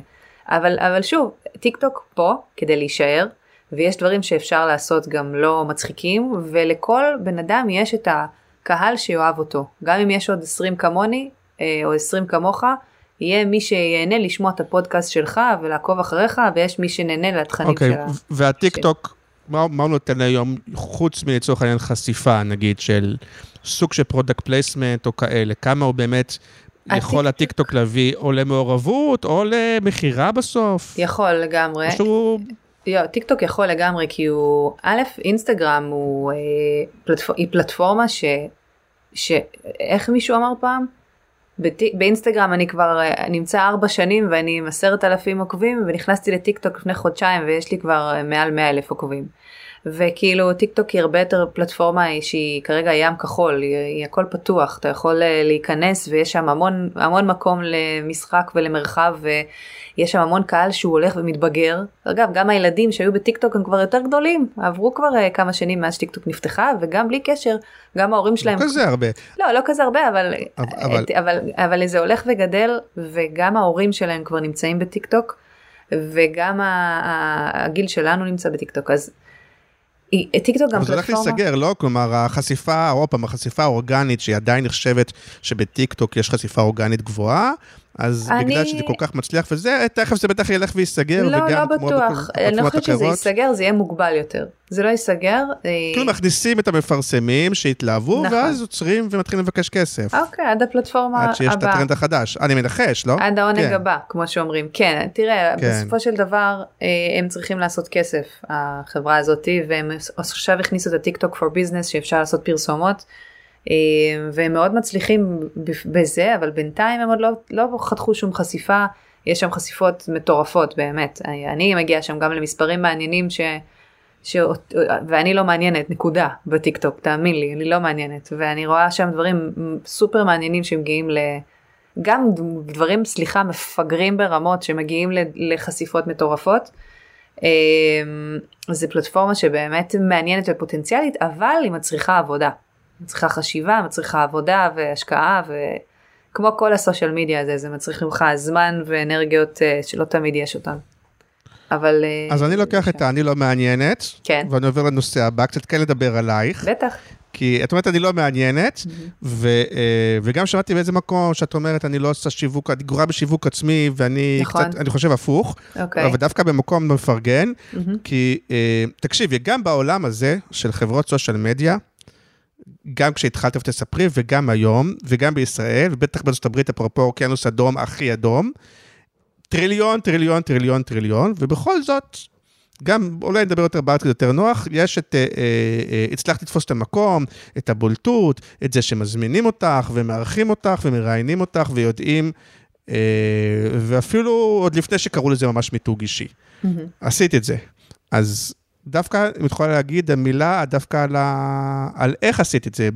אבל, אבל שוב, טיק טוק פה כדי להישאר, ויש דברים שאפשר לעשות גם לא מצחיקים, ולכל בן אדם יש את הקהל שיאהב אותו. גם אם יש עוד 20 כמוני, אה, או 20 כמוך, יהיה מי שיהנה לשמוע את הפודקאסט שלך ולעקוב אחריך, ויש מי שנהנה לתכנים אוקיי, שלה. והטיק טוק, מה מה הוא נותן היום, חוץ מלצורך העניין חשיפה, נגיד, של סוג של product placement או כאלה, כמה הוא באמת יכול הטיק טוק להביא או למעורבות או למכירה בסוף? יכול לגמרי. שהוא... לא, טיק טוק יכול לגמרי כי הוא, א', אינסטגרם הוא, אה, פלטפ... היא פלטפורמה ש... ש... איך מישהו אמר פעם? באינסטגרם אני כבר אה, נמצא ארבע שנים ואני עם עשרת אלפים עוקבים ונכנסתי לטיק טוק לפני חודשיים ויש לי כבר אה, מעל מאה אלף עוקבים. וכאילו טיק טוק היא הרבה יותר פלטפורמה שהיא כרגע ים כחול, היא, היא הכל פתוח, אתה יכול אה, להיכנס ויש שם המון, המון מקום למשחק ולמרחב ויש שם המון קהל שהוא הולך ומתבגר. אגב, גם הילדים שהיו בטיק טוק הם כבר יותר גדולים, עברו כבר אה, כמה שנים מאז שטיק טוק נפתחה וגם בלי קשר, גם ההורים שלהם... לא כזה הרבה. לא, לא כזה הרבה, אבל, אבל- אבל, אבל, אבל זה הולך וגדל, וגם ההורים שלהם כבר נמצאים בטיק טוק, וגם הגיל שלנו נמצא בטיק טוק, אז היא- טיק טוק גם אבל זה הולך פלטפורמה. להיסגר, לא? כלומר, החשיפה, עוד פעם, החשיפה האורגנית, שהיא עדיין נחשבת שבטיק טוק יש חשיפה אורגנית גבוהה, אז אני- בגלל שזה כל כך מצליח וזה, תכף זה בטח ילך וייסגר, לא, וגם לא בטוח, אני לא חושבת שזה. ייסגר, זה יהיה מוגבל יותר. זה לא ייסגר. אה, כאילו מכניסים את המפרסמים שהתלהבו, נכון. ואז עוצרים ומתחילים לבקש כסף. אוקיי, עד הפלטפורמה עד שיש את הבאה. הטרנד החדש. אני מנחש, לא? עד העונג כן. הבא, כמו שאומרים. כן, תראה, כן. בסופו של דבר אה, הם צריכים לעשות כסף, החברה הזאתי, והם עכשיו הכניסו את הטיק טוק for business שאפשר לעשות פרסומות, והם מאוד מצליחים בזה, אבל בינתיים הם עוד לא, לא חתכו שום חשיפה, יש שם חשיפות מטורפות באמת. אני- אני מגיעה שם גם למספרים מעניינים ש... ש... ואני לא מעניינת, נקודה, בטיק טוק, תאמין לי, אני לא מעניינת, ואני רואה שם דברים סופר מעניינים שמגיעים ל... גם דברים, סליחה, מפגרים ברמות שמגיעים לחשיפות מטורפות. אמ, זו פלטפורמה שבאמת מעניינת ופוטנציאלית, אבל היא מצריכה עבודה. מצריכה חשיבה, מצריכה עבודה והשקעה, וכמו כל הסושיאל מדיה הזה, זה מצריך ממך זמן ואנרגיות אה, שלא תמיד יש אותן. אבל... אה, אז אני לוקח את ה"אני לא מעניינת", כן. ואני עובר לנושא הבא, קצת כן לדבר עלייך, בטח. כי את אומרת אני לא מעניינת. ו, אה, וגם שמעתי באיזה מקום שאת אומרת אני לא עושה שיווק, אני גרועה בשיווק עצמי, ואני נכון. קצת, אני חושב הפוך, אוקיי. אבל דווקא במקום מפרגן. כי תקשיבי, גם בעולם הזה של חברות סושיאל מדיה, גם כשהתחלת ותספרי, וגם היום, וגם בישראל, ובטח בארצות הברית, אפרופו אוקיינוס אדום, הכי אדום, טריליון, טריליון, טריליון, טריליון, ובכל זאת, גם, אולי נדבר יותר בארץ, יותר נוח, יש את, אה, אה, הצלחת לתפוס את המקום, את הבולטות, את זה שמזמינים אותך, ומארחים אותך, ומראיינים אותך, ויודעים, אה, ואפילו עוד לפני שקראו לזה ממש מיתוג אישי. מהמם. עשית את זה. אז דווקא, אם את יכולה להגיד, המילה דווקא על, ה... על איך עשית את זה.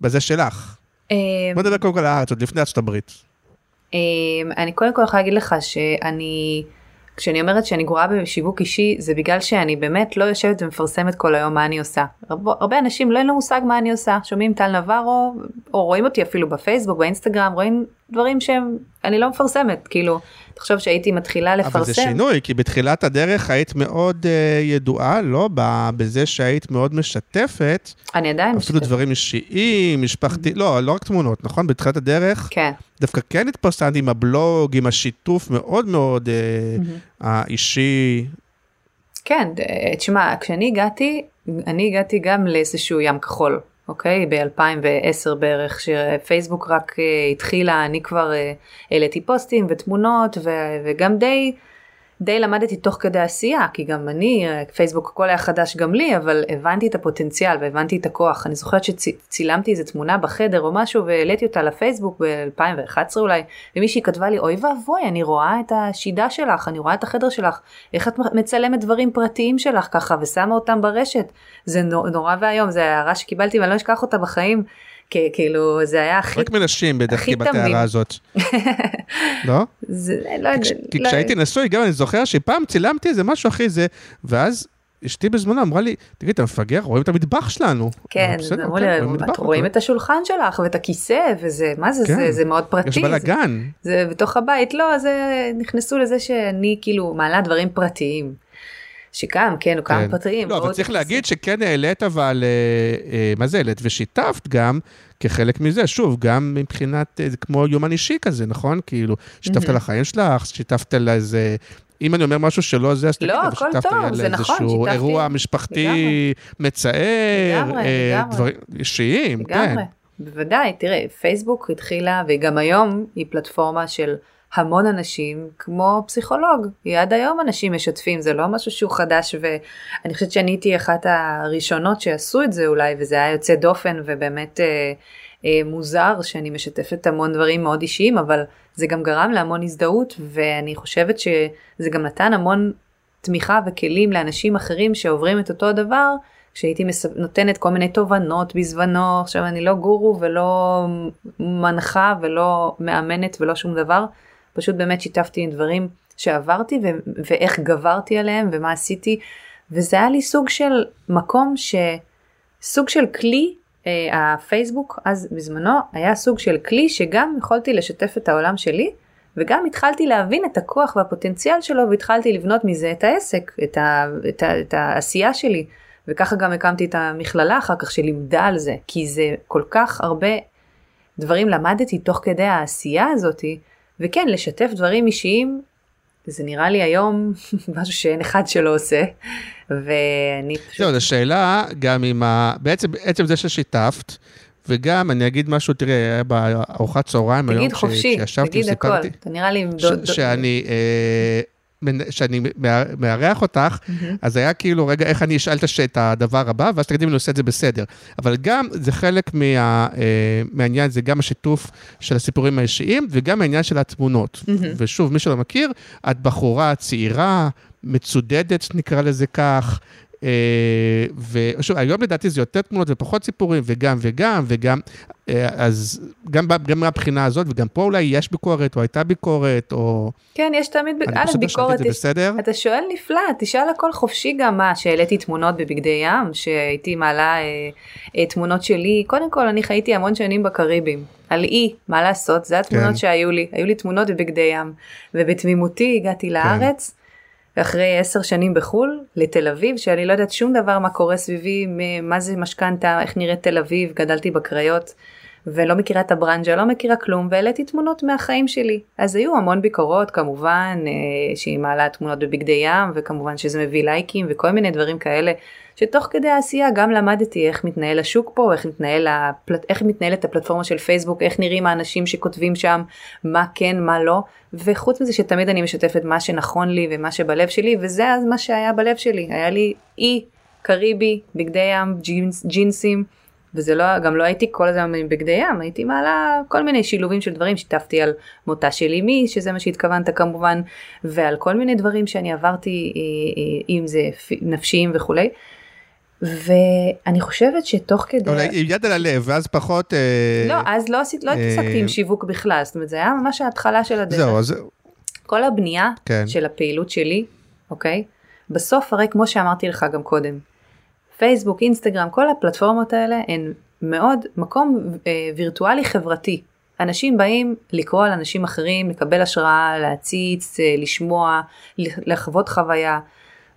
בזה שלך. אמ, בוא נדבר קודם כל על הארץ, עוד לפני ארצות הברית. אמ, אני קודם כל יכולה להגיד לך שאני, כשאני אומרת שאני גרועה בשיווק אישי, זה בגלל שאני באמת לא יושבת ומפרסמת כל היום מה אני עושה. הרבה, הרבה אנשים לא אין לו מושג מה אני עושה, שומעים טל נברו, או רואים אותי אפילו בפייסבוק, באינסטגרם, רואים דברים שהם, אני לא מפרסמת, כאילו, תחשוב שהייתי מתחילה לפרסם. אבל זה שינוי, כי בתחילת הדרך היית מאוד uh, ידועה, לא? בזה שהיית מאוד משתפת. אני עדיין אפילו משתפת. דברים אישיים, משפחתי, לא, לא רק תמונות, נכון? בתחילת הדרך, כן, דווקא כן התפרסמת עם הבלוג, עם השיתוף מאוד מאוד uh, האישי. כן, אה, תשמע, כשאני הגעתי, אני הגעתי גם לאיזשהו ים כחול, אוקיי? ב-2010 בערך, שפייסבוק רק אה, התחילה, אני כבר אה, העליתי פוסטים ותמונות, ו- וגם די, די למדתי תוך כדי עשייה, כי גם אני, אה, פייסבוק הכל היה חדש גם לי, אבל הבנתי את הפוטנציאל והבנתי את הכוח. אני זוכרת שצילמתי איזה תמונה בחדר או משהו והעליתי אותה לפייסבוק ב-2011 אולי, ומישהי כתבה לי, אוי ואבוי, אני רואה את השידה שלך, אני רואה את החדר שלך, איך את מצלמת דברים פרטיים שלך ככה ושמה אותם ברשת. זה נו- נורא ואיום, זו הערה שקיבלתי ואני לא אשכח אותה בחיים. כאילו זה היה הכי, רק מנשים בדרך תמים. ההערה הזאת. לא? זה, לא יודע, כי לא- כשהייתי נשוי, גם אני זוכר שפעם צילמתי איזה משהו אחי זה, ואז אשתי בזמנו אמרה לי, תגיד, אתה מפגר, רואים את המטבח שלנו. כן, אמרתי, "בסדר, אמרו לי, רואים את רואים אוקיי." את השולחן שלך ואת הכיסא וזה, מה זה, כן. זה, זה מאוד פרטי. יש בלאגן. זה בתוך הבית, לא, זה נכנסו לזה שאני כאילו מעלה דברים פרטיים. שגם, כן, או כמה כן. פרטיים. לא, אבל צריך. להגיד שכן העלית, אבל, אה, אה, מה זה העלית? ושיתפת גם כחלק מזה, שוב, גם מבחינת, אה, זה כמו יומן אישי כזה, נכון? כאילו, שיתפת על החיים שלך, שיתפת על איזה... אם אני אומר משהו שלא זה, אז לא, תגיד, אבל הכל טוב, על זה נכון, איזשהו שיתפתי. אירוע משפחתי לגמרי. מצער, לגמרי, אה, לגמרי. דברים אישיים, כן. לגמרי, בוודאי, תראה, פייסבוק התחילה, וגם היום היא פלטפורמה של המון אנשים, כמו פסיכולוג. עד היום אנשים משתפים, זה לא משהו שהוא חדש, ואני חושבת שאני הייתי אחת הראשונות שעשו את זה אולי, וזה היה יוצא דופן, ובאמת אה, אה, מוזר שאני משתפת המון דברים מאוד אישיים, אבל זה גם גרם להמון הזדהות, ואני חושבת שזה גם נתן המון תמיכה וכלים לאנשים אחרים שעוברים את אותו הדבר, כשהייתי מס... נותנת כל מיני תובנות בזמנו, עכשיו אני לא גורו ולא מנחה ולא מאמנת ולא שום דבר, פשוט באמת שיתפתי עם דברים שעברתי ו... ואיך גברתי עליהם ומה עשיתי, וזה היה לי סוג של מקום ש... סוג של כלי, אה, הפייסבוק אז בזמנו היה סוג של כלי שגם יכולתי לשתף את העולם שלי, וגם התחלתי להבין את הכוח והפוטנציאל שלו והתחלתי לבנות מזה את העסק, את, ה, את, ה, את העשייה שלי. וככה גם הקמתי את המכללה אחר כך שלימדה על זה, כי זה כל כך הרבה דברים למדתי תוך כדי העשייה הזאתי, וכן, לשתף דברים אישיים, זה נראה לי היום משהו שאין אחד שלא עושה, ואני פשוט... זהו, זו שאלה גם עם ה... בעצם, בעצם זה ששיתפת, וגם אני אגיד משהו, תראה, היה בארוחת צהריים היום, תגיד חופשי, תגיד הכל, אתה נראה לי... ש- שאני, אה, שאני מאר- מארח אותך, אז היה כאילו, רגע, איך אני אשאל את הדבר הבא, ואז תגידי אם אני עושה את זה בסדר. אבל גם, זה חלק מה, אה, מהעניין, זה גם השיתוף של הסיפורים האישיים, וגם העניין של התמונות. ושוב, מי שלא מכיר, את בחורה צעירה, מצודדת, נקרא לזה כך. אה, ושוב, היום לדעתי זה יותר תמונות ופחות סיפורים, וגם וגם, וגם, אה, אז גם, גם מהבחינה הזאת, וגם פה אולי יש ביקורת, או הייתה ביקורת, או... כן, יש תמיד, אני א', פשוט לא ביקורת, יש- בסדר. אתה שואל נפלא, תשאל הכל חופשי גם מה, שהעליתי תמונות בבגדי ים, שהייתי מעלה אה, אה, תמונות שלי, קודם כל אני חייתי המון שנים בקריבים, על אי, מה לעשות, זה התמונות כן. שהיו לי, היו לי תמונות בבגדי ים, ובתמימותי הגעתי לארץ, ואחרי עשר שנים בחו"ל, לתל אביב, שאני לא יודעת שום דבר מה קורה סביבי, מה זה משכנתה, איך נראית תל אביב, גדלתי בקריות. ולא מכירה את הברנז'ה, לא מכירה כלום, והעליתי תמונות מהחיים שלי. אז היו המון ביקורות כמובן, אה, שהיא מעלה תמונות בבגדי ים, וכמובן שזה מביא לייקים וכל מיני דברים כאלה, שתוך כדי העשייה גם למדתי איך מתנהל השוק פה, איך, מתנהל הפלט, איך מתנהלת הפלטפורמה של פייסבוק, איך נראים האנשים שכותבים שם, מה כן, מה לא, וחוץ מזה שתמיד אני משתפת מה שנכון לי ומה שבלב שלי, וזה אז מה שהיה בלב שלי, היה לי אי קריבי, בגדי ים, ג'ינס, ג'ינסים. וזה לא, גם לא הייתי כל הזמן בגדי ים, הייתי מעלה כל מיני שילובים של דברים, שיתפתי על מותה של אמי, שזה מה שהתכוונת כמובן, ועל כל מיני דברים שאני עברתי, אה, אה, אם זה נפשיים וכולי. ואני חושבת שתוך כדי... אולי עם יד על הלב, ואז פחות... אה, לא, אז לא עשית, לא התעסקתי עם שיווק בכלל, זאת אומרת, זה היה ממש ההתחלה של הדרך. זהו, אז... כל הבנייה כן. של הפעילות שלי, אוקיי? בסוף הרי כמו שאמרתי לך גם קודם, פייסבוק, אינסטגרם, כל הפלטפורמות האלה הן מאוד מקום אה, וירטואלי חברתי. אנשים באים לקרוא על אנשים אחרים, לקבל השראה, להציץ, אה, לשמוע, לחוות חוויה.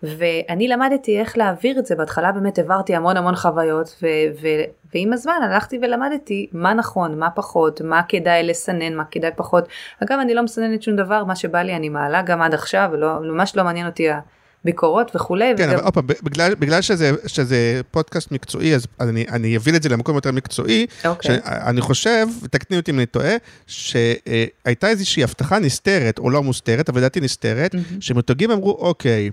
ואני למדתי איך להעביר את זה, בהתחלה באמת העברתי המון המון חוויות, ו- ו- ועם הזמן הלכתי ולמדתי מה נכון, מה פחות, מה כדאי לסנן, מה כדאי פחות. אגב, אני לא מסננת שום דבר, מה שבא לי אני מעלה גם עד עכשיו, ולא, ממש לא מעניין אותי ביקורות וכולי. כן, וגם... אבל עוד פעם, בגלל, בגלל שזה, שזה פודקאסט מקצועי, אז אני, אני אביא את זה למקום יותר מקצועי. אוקיי. שאני חושב, ותקני אותי אם אני טועה, שהייתה איזושהי הבטחה נסתרת, או לא מוסתרת, אבל לדעתי נסתרת, mm-hmm. שמותגים אמרו, אוקיי,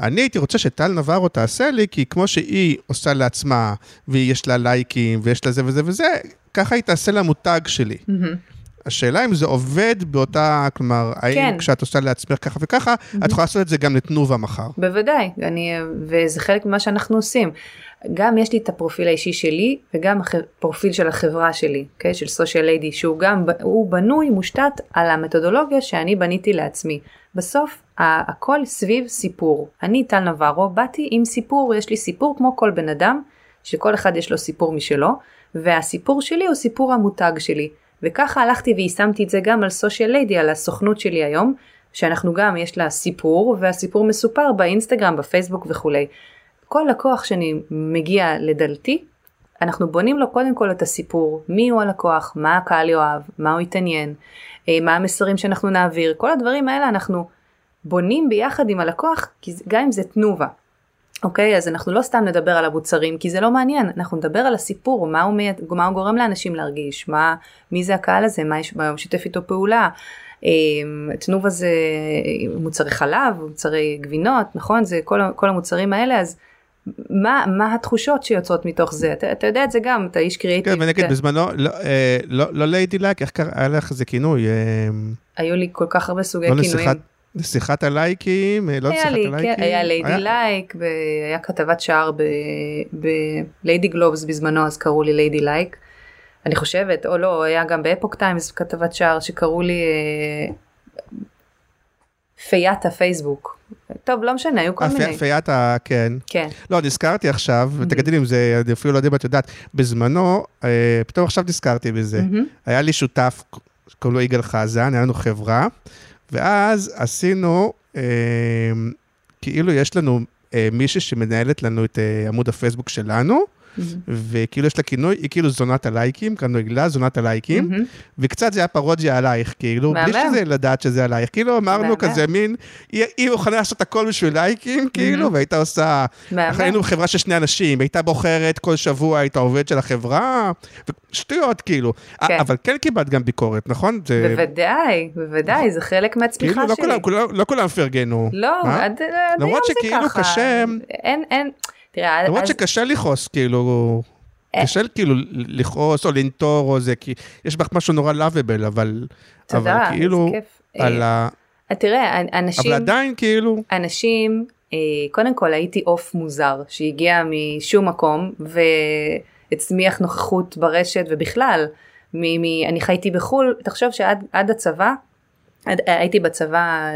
אני הייתי רוצה שטל נברו תעשה לי, כי כמו שהיא עושה לעצמה, ויש לה לייקים, ויש לה זה וזה וזה, ככה היא תעשה למותג שלי. Mm-hmm. השאלה אם זה עובד באותה, כלומר, האם כן. כשאת עושה לעצמך ככה וככה, mm-hmm. את יכולה לעשות את זה גם לתנובה מחר. בוודאי, אני, וזה חלק ממה שאנחנו עושים. גם יש לי את הפרופיל האישי שלי, וגם הפרופיל של החברה שלי, okay, אוקיי? של סושיאל ליידי, שהוא גם, הוא בנוי, מושתת על המתודולוגיה שאני בניתי לעצמי. בסוף הכל סביב סיפור. אני טל נברו, באתי עם סיפור, יש לי סיפור כמו כל בן אדם, שכל אחד יש לו סיפור משלו, והסיפור שלי הוא סיפור המותג שלי. וככה הלכתי ויישמתי את זה גם על סושיאל ליידי, על הסוכנות שלי היום, שאנחנו גם, יש לה סיפור, והסיפור מסופר באינסטגרם, בפייסבוק וכולי. כל לקוח שאני מגיע לדלתי, אנחנו בונים לו קודם כל את הסיפור, מי הוא הלקוח, מה הקהל יאהב, מה הוא יתעניין, אה, מה המסרים שאנחנו נעביר, כל הדברים האלה אנחנו בונים ביחד עם הלקוח, גם אם זה תנובה. אוקיי, אז אנחנו לא סתם נדבר על המוצרים, כי זה לא מעניין, אנחנו נדבר על הסיפור, מה הוא, מה הוא גורם לאנשים להרגיש, מה, מי זה הקהל הזה, מה, יש, מה הוא משתף איתו פעולה. אמ, תנובה זה מוצרי חלב, מוצרי גבינות, נכון? זה כל, כל המוצרים האלה, אז מה, מה התחושות שיוצאות מתוך זה? אתה, אתה יודע את זה גם, אתה איש קריאיטיב. כן, ואני אגיד, בזמנו, לא, אה, לא, לא ליידי לייק, איך קרה, היה לך איזה כינוי? אה, היו לי כל כך הרבה סוגי לא כינויים. לשיחת, נסיכת הלייקים, אה, לא נסיכת הלייקים. כן, היה ליידי היה... לייק, היה כתבת שער בליידי גלובס בזמנו, אז קראו לי ליידי לייק. אני חושבת, או לא, היה גם באפוק טיימס כתבת שער שקראו לי אה, פיית הפייסבוק. טוב, לא משנה, היו כל הפי, מיני. פיית ה... כן. כן. לא, נזכרתי עכשיו, mm-hmm. ותגידי לי אם זה, אני אפילו לא יודע אם את יודעת, בזמנו, אה, פתאום עכשיו נזכרתי בזה. Mm-hmm. היה לי שותף, קוראים לו יגאל חזן, היה לנו חברה. ואז עשינו, אה, כאילו יש לנו אה, מישהי שמנהלת לנו את אה, עמוד הפייסבוק שלנו, וכאילו יש לה כינוי, היא כאילו זונת הלייקים, קראנו עגלה, זונת הלייקים, וקצת זה היה פרודיה עלייך, כאילו, בלי שזה לדעת שזה עלייך, כאילו אמרנו כזה מין, היא מוכנה לעשות הכל בשביל לייקים, כאילו, והייתה עושה, היינו חברה של שני אנשים, הייתה בוחרת כל שבוע, הייתה עובד של החברה, שטויות, כאילו. כן. אבל כן קיבלת גם ביקורת, נכון? בוודאי, בוודאי, זה חלק מהצמיחה כאילו, שלי. לא כולם פרגנו. לא, עד היום זה ככה. למרות שכאילו קשה... אין, אין... תראה, למרות אז... שקשה לכעוס, כאילו, אה. קשה כאילו לכעוס או לנטור או זה, כי יש בך משהו נורא לאביבל, אבל, תודה, אבל כאילו, כיף. על ה... אה, תראה, אנשים... אבל עדיין כאילו... אנשים, אה, קודם כל הייתי עוף מוזר, שהגיע משום מקום, והצמיח נוכחות ברשת, ובכלל, מ- מ- אני חייתי בחו"ל, תחשוב שעד הצבא, הייתי בצבא,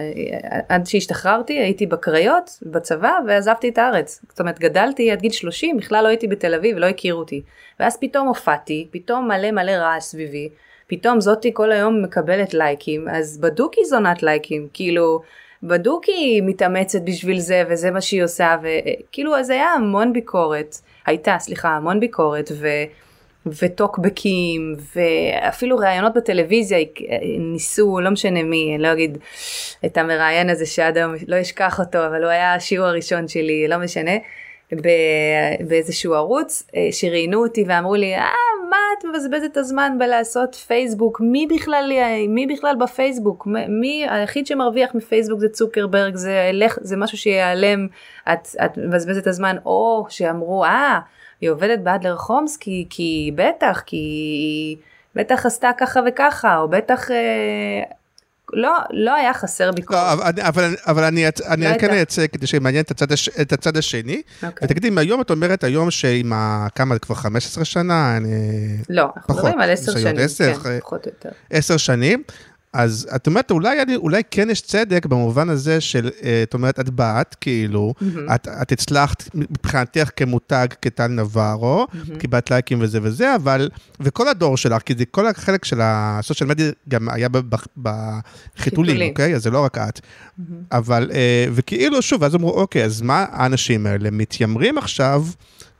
עד שהשתחררתי הייתי בקריות בצבא ועזבתי את הארץ. זאת אומרת גדלתי עד גיל 30, בכלל לא הייתי בתל אביב ולא הכירו אותי. ואז פתאום הופעתי, פתאום מלא מלא רעש סביבי, פתאום זאתי כל היום מקבלת לייקים, אז בדוקי זונת לייקים, כאילו בדוקי מתאמצת בשביל זה וזה מה שהיא עושה, וכאילו אז היה המון ביקורת, הייתה סליחה המון ביקורת ו... וטוקבקים ואפילו ראיונות בטלוויזיה ניסו לא משנה מי אני לא אגיד את המראיין הזה שעד היום לא אשכח אותו אבל הוא היה השיעור הראשון שלי לא משנה באיזשהו ערוץ אה, שראיינו אותי ואמרו לי אה מה את מבזבזת את הזמן בלעשות פייסבוק? מי בכלל מי בכלל בפייסבוק? מי היחיד שמרוויח מפייסבוק זה צוקרברג זה לך זה משהו שיעלם את, את מבזבזת את הזמן. או שאמרו אה היא עובדת באדלר חומס כי, כי בטח, כי היא בטח עשתה ככה וככה, או בטח... אה, לא, לא היה חסר ביקורת. לא, אבל, אבל, אבל אני, אני לא כן. אייצג כדי שימעניין את הצד, הש, את הצד השני. אוקיי. ותגידי, אם היום את אומרת היום שעם ה... כמה, כבר 15 שנה? אני... לא, אנחנו פחות, מדברים על עשר ניסיון, שנים, עשר, כן, פחות או יותר. עשר שנים, אז את אומרת, אולי, אולי כן יש צדק במובן הזה של, אה, את אומרת, את באת, כאילו, את, את הצלחת מבחינתך כמותג כטל נברו, קיבלת לייקים וזה וזה, אבל, וכל הדור שלך, כי זה כל החלק של הסושיאל מדיה גם היה בחיתולים, חיתולים. אוקיי? אז זה לא רק את. אבל, אה, וכאילו, שוב, אז אמרו, אוקיי, אז מה האנשים האלה מתיימרים עכשיו?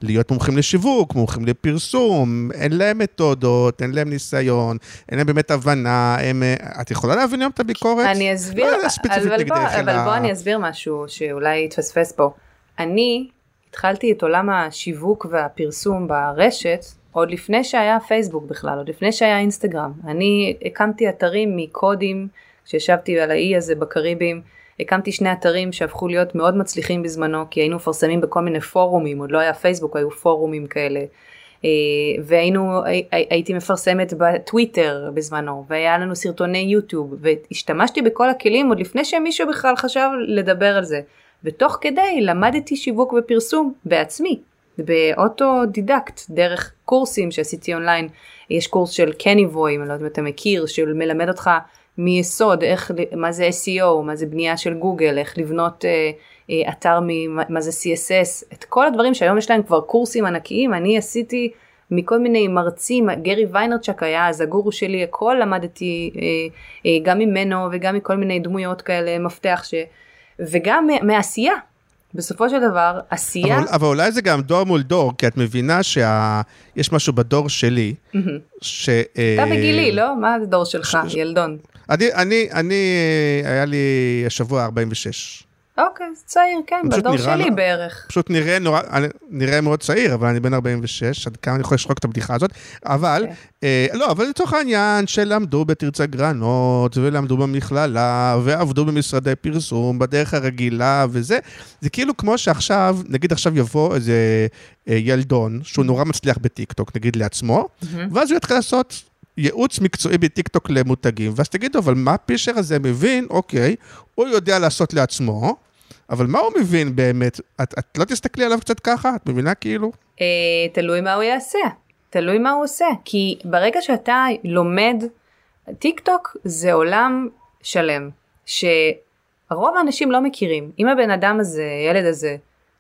להיות מומחים לשיווק, מומחים לפרסום, אין להם מתודות, אין להם ניסיון, אין להם באמת הבנה, הם, אה, את יכולה להבין היום את הביקורת? אני אסביר, לא אבל, נגדך, בוא, אבל אלא- בוא אני אסביר משהו שאולי יתפספס פה. אני התחלתי את עולם השיווק והפרסום ברשת עוד לפני שהיה פייסבוק בכלל, עוד לפני שהיה אינסטגרם. אני הקמתי אתרים מקודים, כשישבתי על האי הזה בקריבים, הקמתי שני אתרים שהפכו להיות מאוד מצליחים בזמנו, כי היינו מפרסמים בכל מיני פורומים, עוד לא היה פייסבוק, היו פורומים כאלה. אה, והיינו, הי- הי- הייתי מפרסמת בטוויטר בזמנו, והיה לנו סרטוני יוטיוב, והשתמשתי בכל הכלים עוד לפני שמישהו בכלל חשב לדבר על זה. ותוך כדי למדתי שיווק ופרסום בעצמי, באוטודידקט, דרך קורסים שעשיתי אונליין. יש קורס של קניבוי, אני לא יודעת אם אתה מכיר, שמלמד אותך מיסוד, איך, מה זה SEO, מה זה בנייה של גוגל, איך לבנות אה, אה, אתר, מ- מה זה CSS, את כל הדברים שהיום יש להם כבר קורסים ענקיים, אני עשיתי מכל מיני מרצים, גרי ויינרצ'ק היה אז הגורו שלי, הכל למדתי אה, אה, גם ממנו וגם מכל מיני דמויות כאלה, מפתח, ש... וגם מעשייה. בסופו של דבר, עשייה, אבל, אבל אולי זה גם דור מול דור, כי את מבינה שיש משהו בדור שלי, ש... אתה אה, בגילי, לא? מה הדור שלך, ש- ילדון? אני, אני, אני, אה, היה לי השבוע 46. אוקיי, אז צעיר, כן, בדור נראה שלי בערך. פשוט נראה נורא, אני- נראה מאוד צעיר, אבל אני בן 46, עד כמה אני יכול לשחוק את הבדיחה הזאת, אבל, כן. אה, לא, אבל לצורך העניין שלמדו בתרצה גרנות, ולמדו במכללה, ועבדו במשרדי פרסום, בדרך הרגילה וזה, זה כאילו כמו שעכשיו, נגיד עכשיו יבוא איזה אה, ילדון, שהוא נורא מצליח בטיקטוק, נגיד לעצמו, ואז הוא יתחיל לעשות... ייעוץ מקצועי בטיקטוק למותגים, ואז תגידו, אבל מה פישר הזה מבין? אוקיי, הוא יודע לעשות לעצמו, אבל מה הוא מבין באמת? את, את לא תסתכלי עליו קצת ככה? את מבינה כאילו? אה, תלוי מה הוא יעשה, תלוי מה הוא עושה, כי ברגע שאתה לומד, טיק טוק זה עולם שלם, שרוב האנשים לא מכירים. אם הבן אדם הזה, הילד הזה,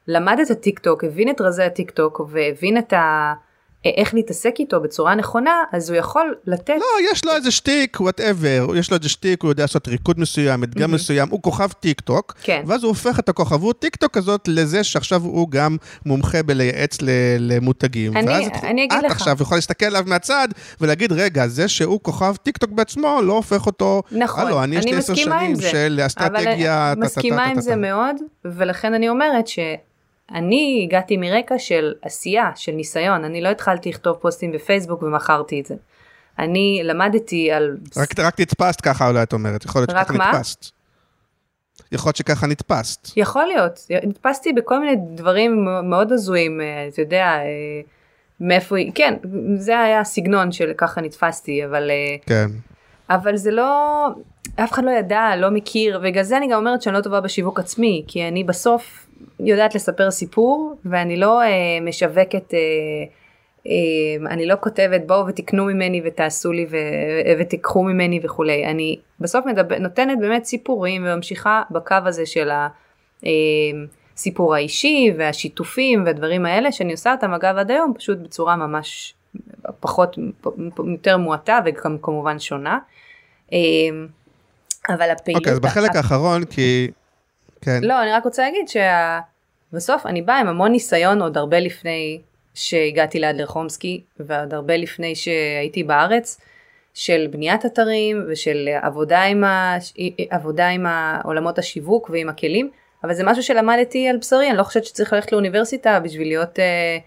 למד את הטיק טוק, הבין את רזי הטיק טוק והבין את ה... איך להתעסק איתו בצורה נכונה, אז הוא יכול לתת... לא, יש לו איזה שטיק, whatever, יש לו איזה שטיק, הוא יודע לעשות ריקוד מסוים, אתגר מסוים, הוא כוכב טיק טוק, כן. ואז הוא הופך את הכוכבות טיק טוק הזאת לזה שעכשיו הוא גם מומחה בלייעץ ל- למותגים. אני- ואז את- אני אגיד את לך. עכשיו יכולה להסתכל עליו מהצד ולהגיד, רגע, זה שהוא כוכב טיק טוק בעצמו לא הופך אותו, נכון, הלו, אני יש לי עשר מסכימה עם שנים זה. של אסטרטגיה, אבל מסכימה עם זה מאוד, ולכן אני אומרת שאני הגעתי מרקע של עשייה, של ניסיון, אני לא התחלתי לכתוב פוסטים בפייסבוק ומכרתי את זה. אני למדתי על... רק, רק נתפסת ככה אולי את אומרת, יכול להיות שככה מה? נתפסת. יכול להיות שככה נתפסת. יכול להיות, נתפסתי בכל מיני דברים מאוד הזויים, אה, אתה יודע, אה, מאיפה, היא- כן, זה היה הסגנון של ככה נתפסתי, אבל... אה, כן. אבל זה לא, אף אחד לא ידע, לא מכיר, ובגלל זה אני גם אומרת שאני לא טובה בשיווק עצמי, כי אני בסוף יודעת לספר סיפור, ואני לא אה, משווקת, אה, אה, אני לא כותבת בואו ותקנו ממני ותעשו לי ו, ותיקחו ממני וכולי, אני בסוף מדבר, נותנת באמת סיפורים וממשיכה בקו הזה של הסיפור האישי והשיתופים והדברים האלה, שאני עושה אותם אגב עד היום, פשוט בצורה ממש פחות, יותר מועטה וגם כמובן שונה. אה, אבל הפעילות... אוקיי, אז בחלק האחרון, כי... כן. לא, אני רק רוצה להגיד שבסוף אני באה עם המון ניסיון עוד הרבה לפני שהגעתי לאדלר חומסקי ועוד הרבה לפני שהייתי בארץ של בניית אתרים ושל עבודה עם, ה... עבודה עם עולמות השיווק ועם הכלים, אבל זה משהו שלמדתי על בשרי, אני לא חושבת שצריך ללכת לאוניברסיטה בשביל להיות אה, אה,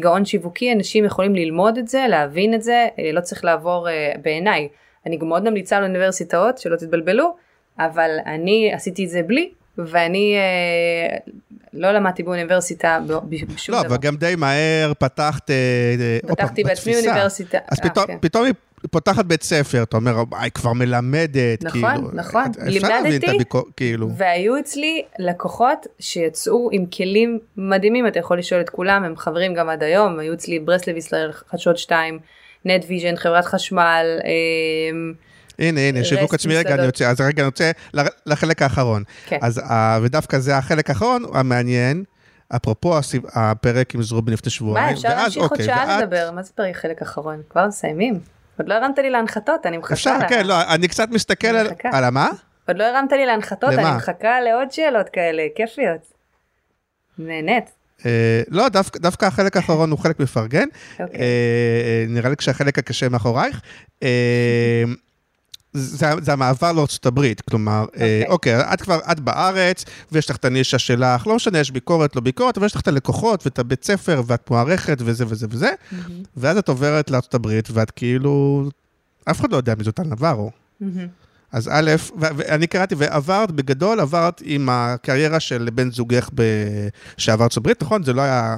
גאון שיווקי, אנשים יכולים ללמוד את זה, להבין את זה, אה, לא צריך לעבור אה, בעיניי. אני גם מאוד ממליצה לאוניברסיטאות, שלא תתבלבלו, אבל אני עשיתי את זה בלי, ואני אה, לא למדתי באוניברסיטה בשום לא, דבר. אבל גם די מהר פתחת... אה, אה, פתחתי בעצמי. אוניברסיטה. אז אה, פתאום, כן. פתאום היא פותחת בית ספר, אתה אומר, "אה, היא כבר מלמדת, נכון, כאילו, נכון. אפשר להבין את לימדתי, הביקורת, כאילו, והיו אצלי לקוחות שיצאו עם כלים מדהימים, אתה יכול לשאול את כולם, הם חברים גם עד היום, היו אצלי ברסלב ישראל חדשות 2, נט ויז'ן, חברת חשמל, אמ, הנה, הנה, שיווק עצמי, רגע. אני רוצה, אז רגע, אני רוצה לחלק האחרון. כן. אז, אה, ודווקא זה החלק האחרון המעניין, אפרופו הפרק עם זרובין לפני שבועיים. מה אפשר להמשיך עוד אוקיי, שעה לדבר, מה זה פרק חלק אחרון? כבר מסיימים. עוד לא הרמת לי להנחתות, אני מחכה. אפשר, לה- כן, לא, אני קצת מסתכל אני על... מחכה. על המה? עוד לא הרמת לי להנחתות, למה? אני מחכה לעוד שאלות כאלה, כיפיות. נהנית. אה, לא, דווקא- דווקא החלק האחרון הוא חלק מפרגן. אוקיי. אה, נראה לי שהחלק הקשה מאחורייך. אה, זה, זה המעבר לארצות הברית, כלומר, אה, אוקיי. אוקיי, את כבר, את בארץ, ויש לך את הנישה שלך, לא משנה, יש ביקורת, לא ביקורת, אבל יש לך את הלקוחות ואת הבית ספר, ואת מוערכת וזה וזה וזה, ואז את עוברת לארצות הברית, ואת כאילו, אף אחד לא יודע מי זאת טל נברו. מהמם. אז א', ואני קראתי, ועברת, בגדול, עברת עם הקריירה של בן זוגך ב... שעבר ארצות הברית, נכון? זה לא היה...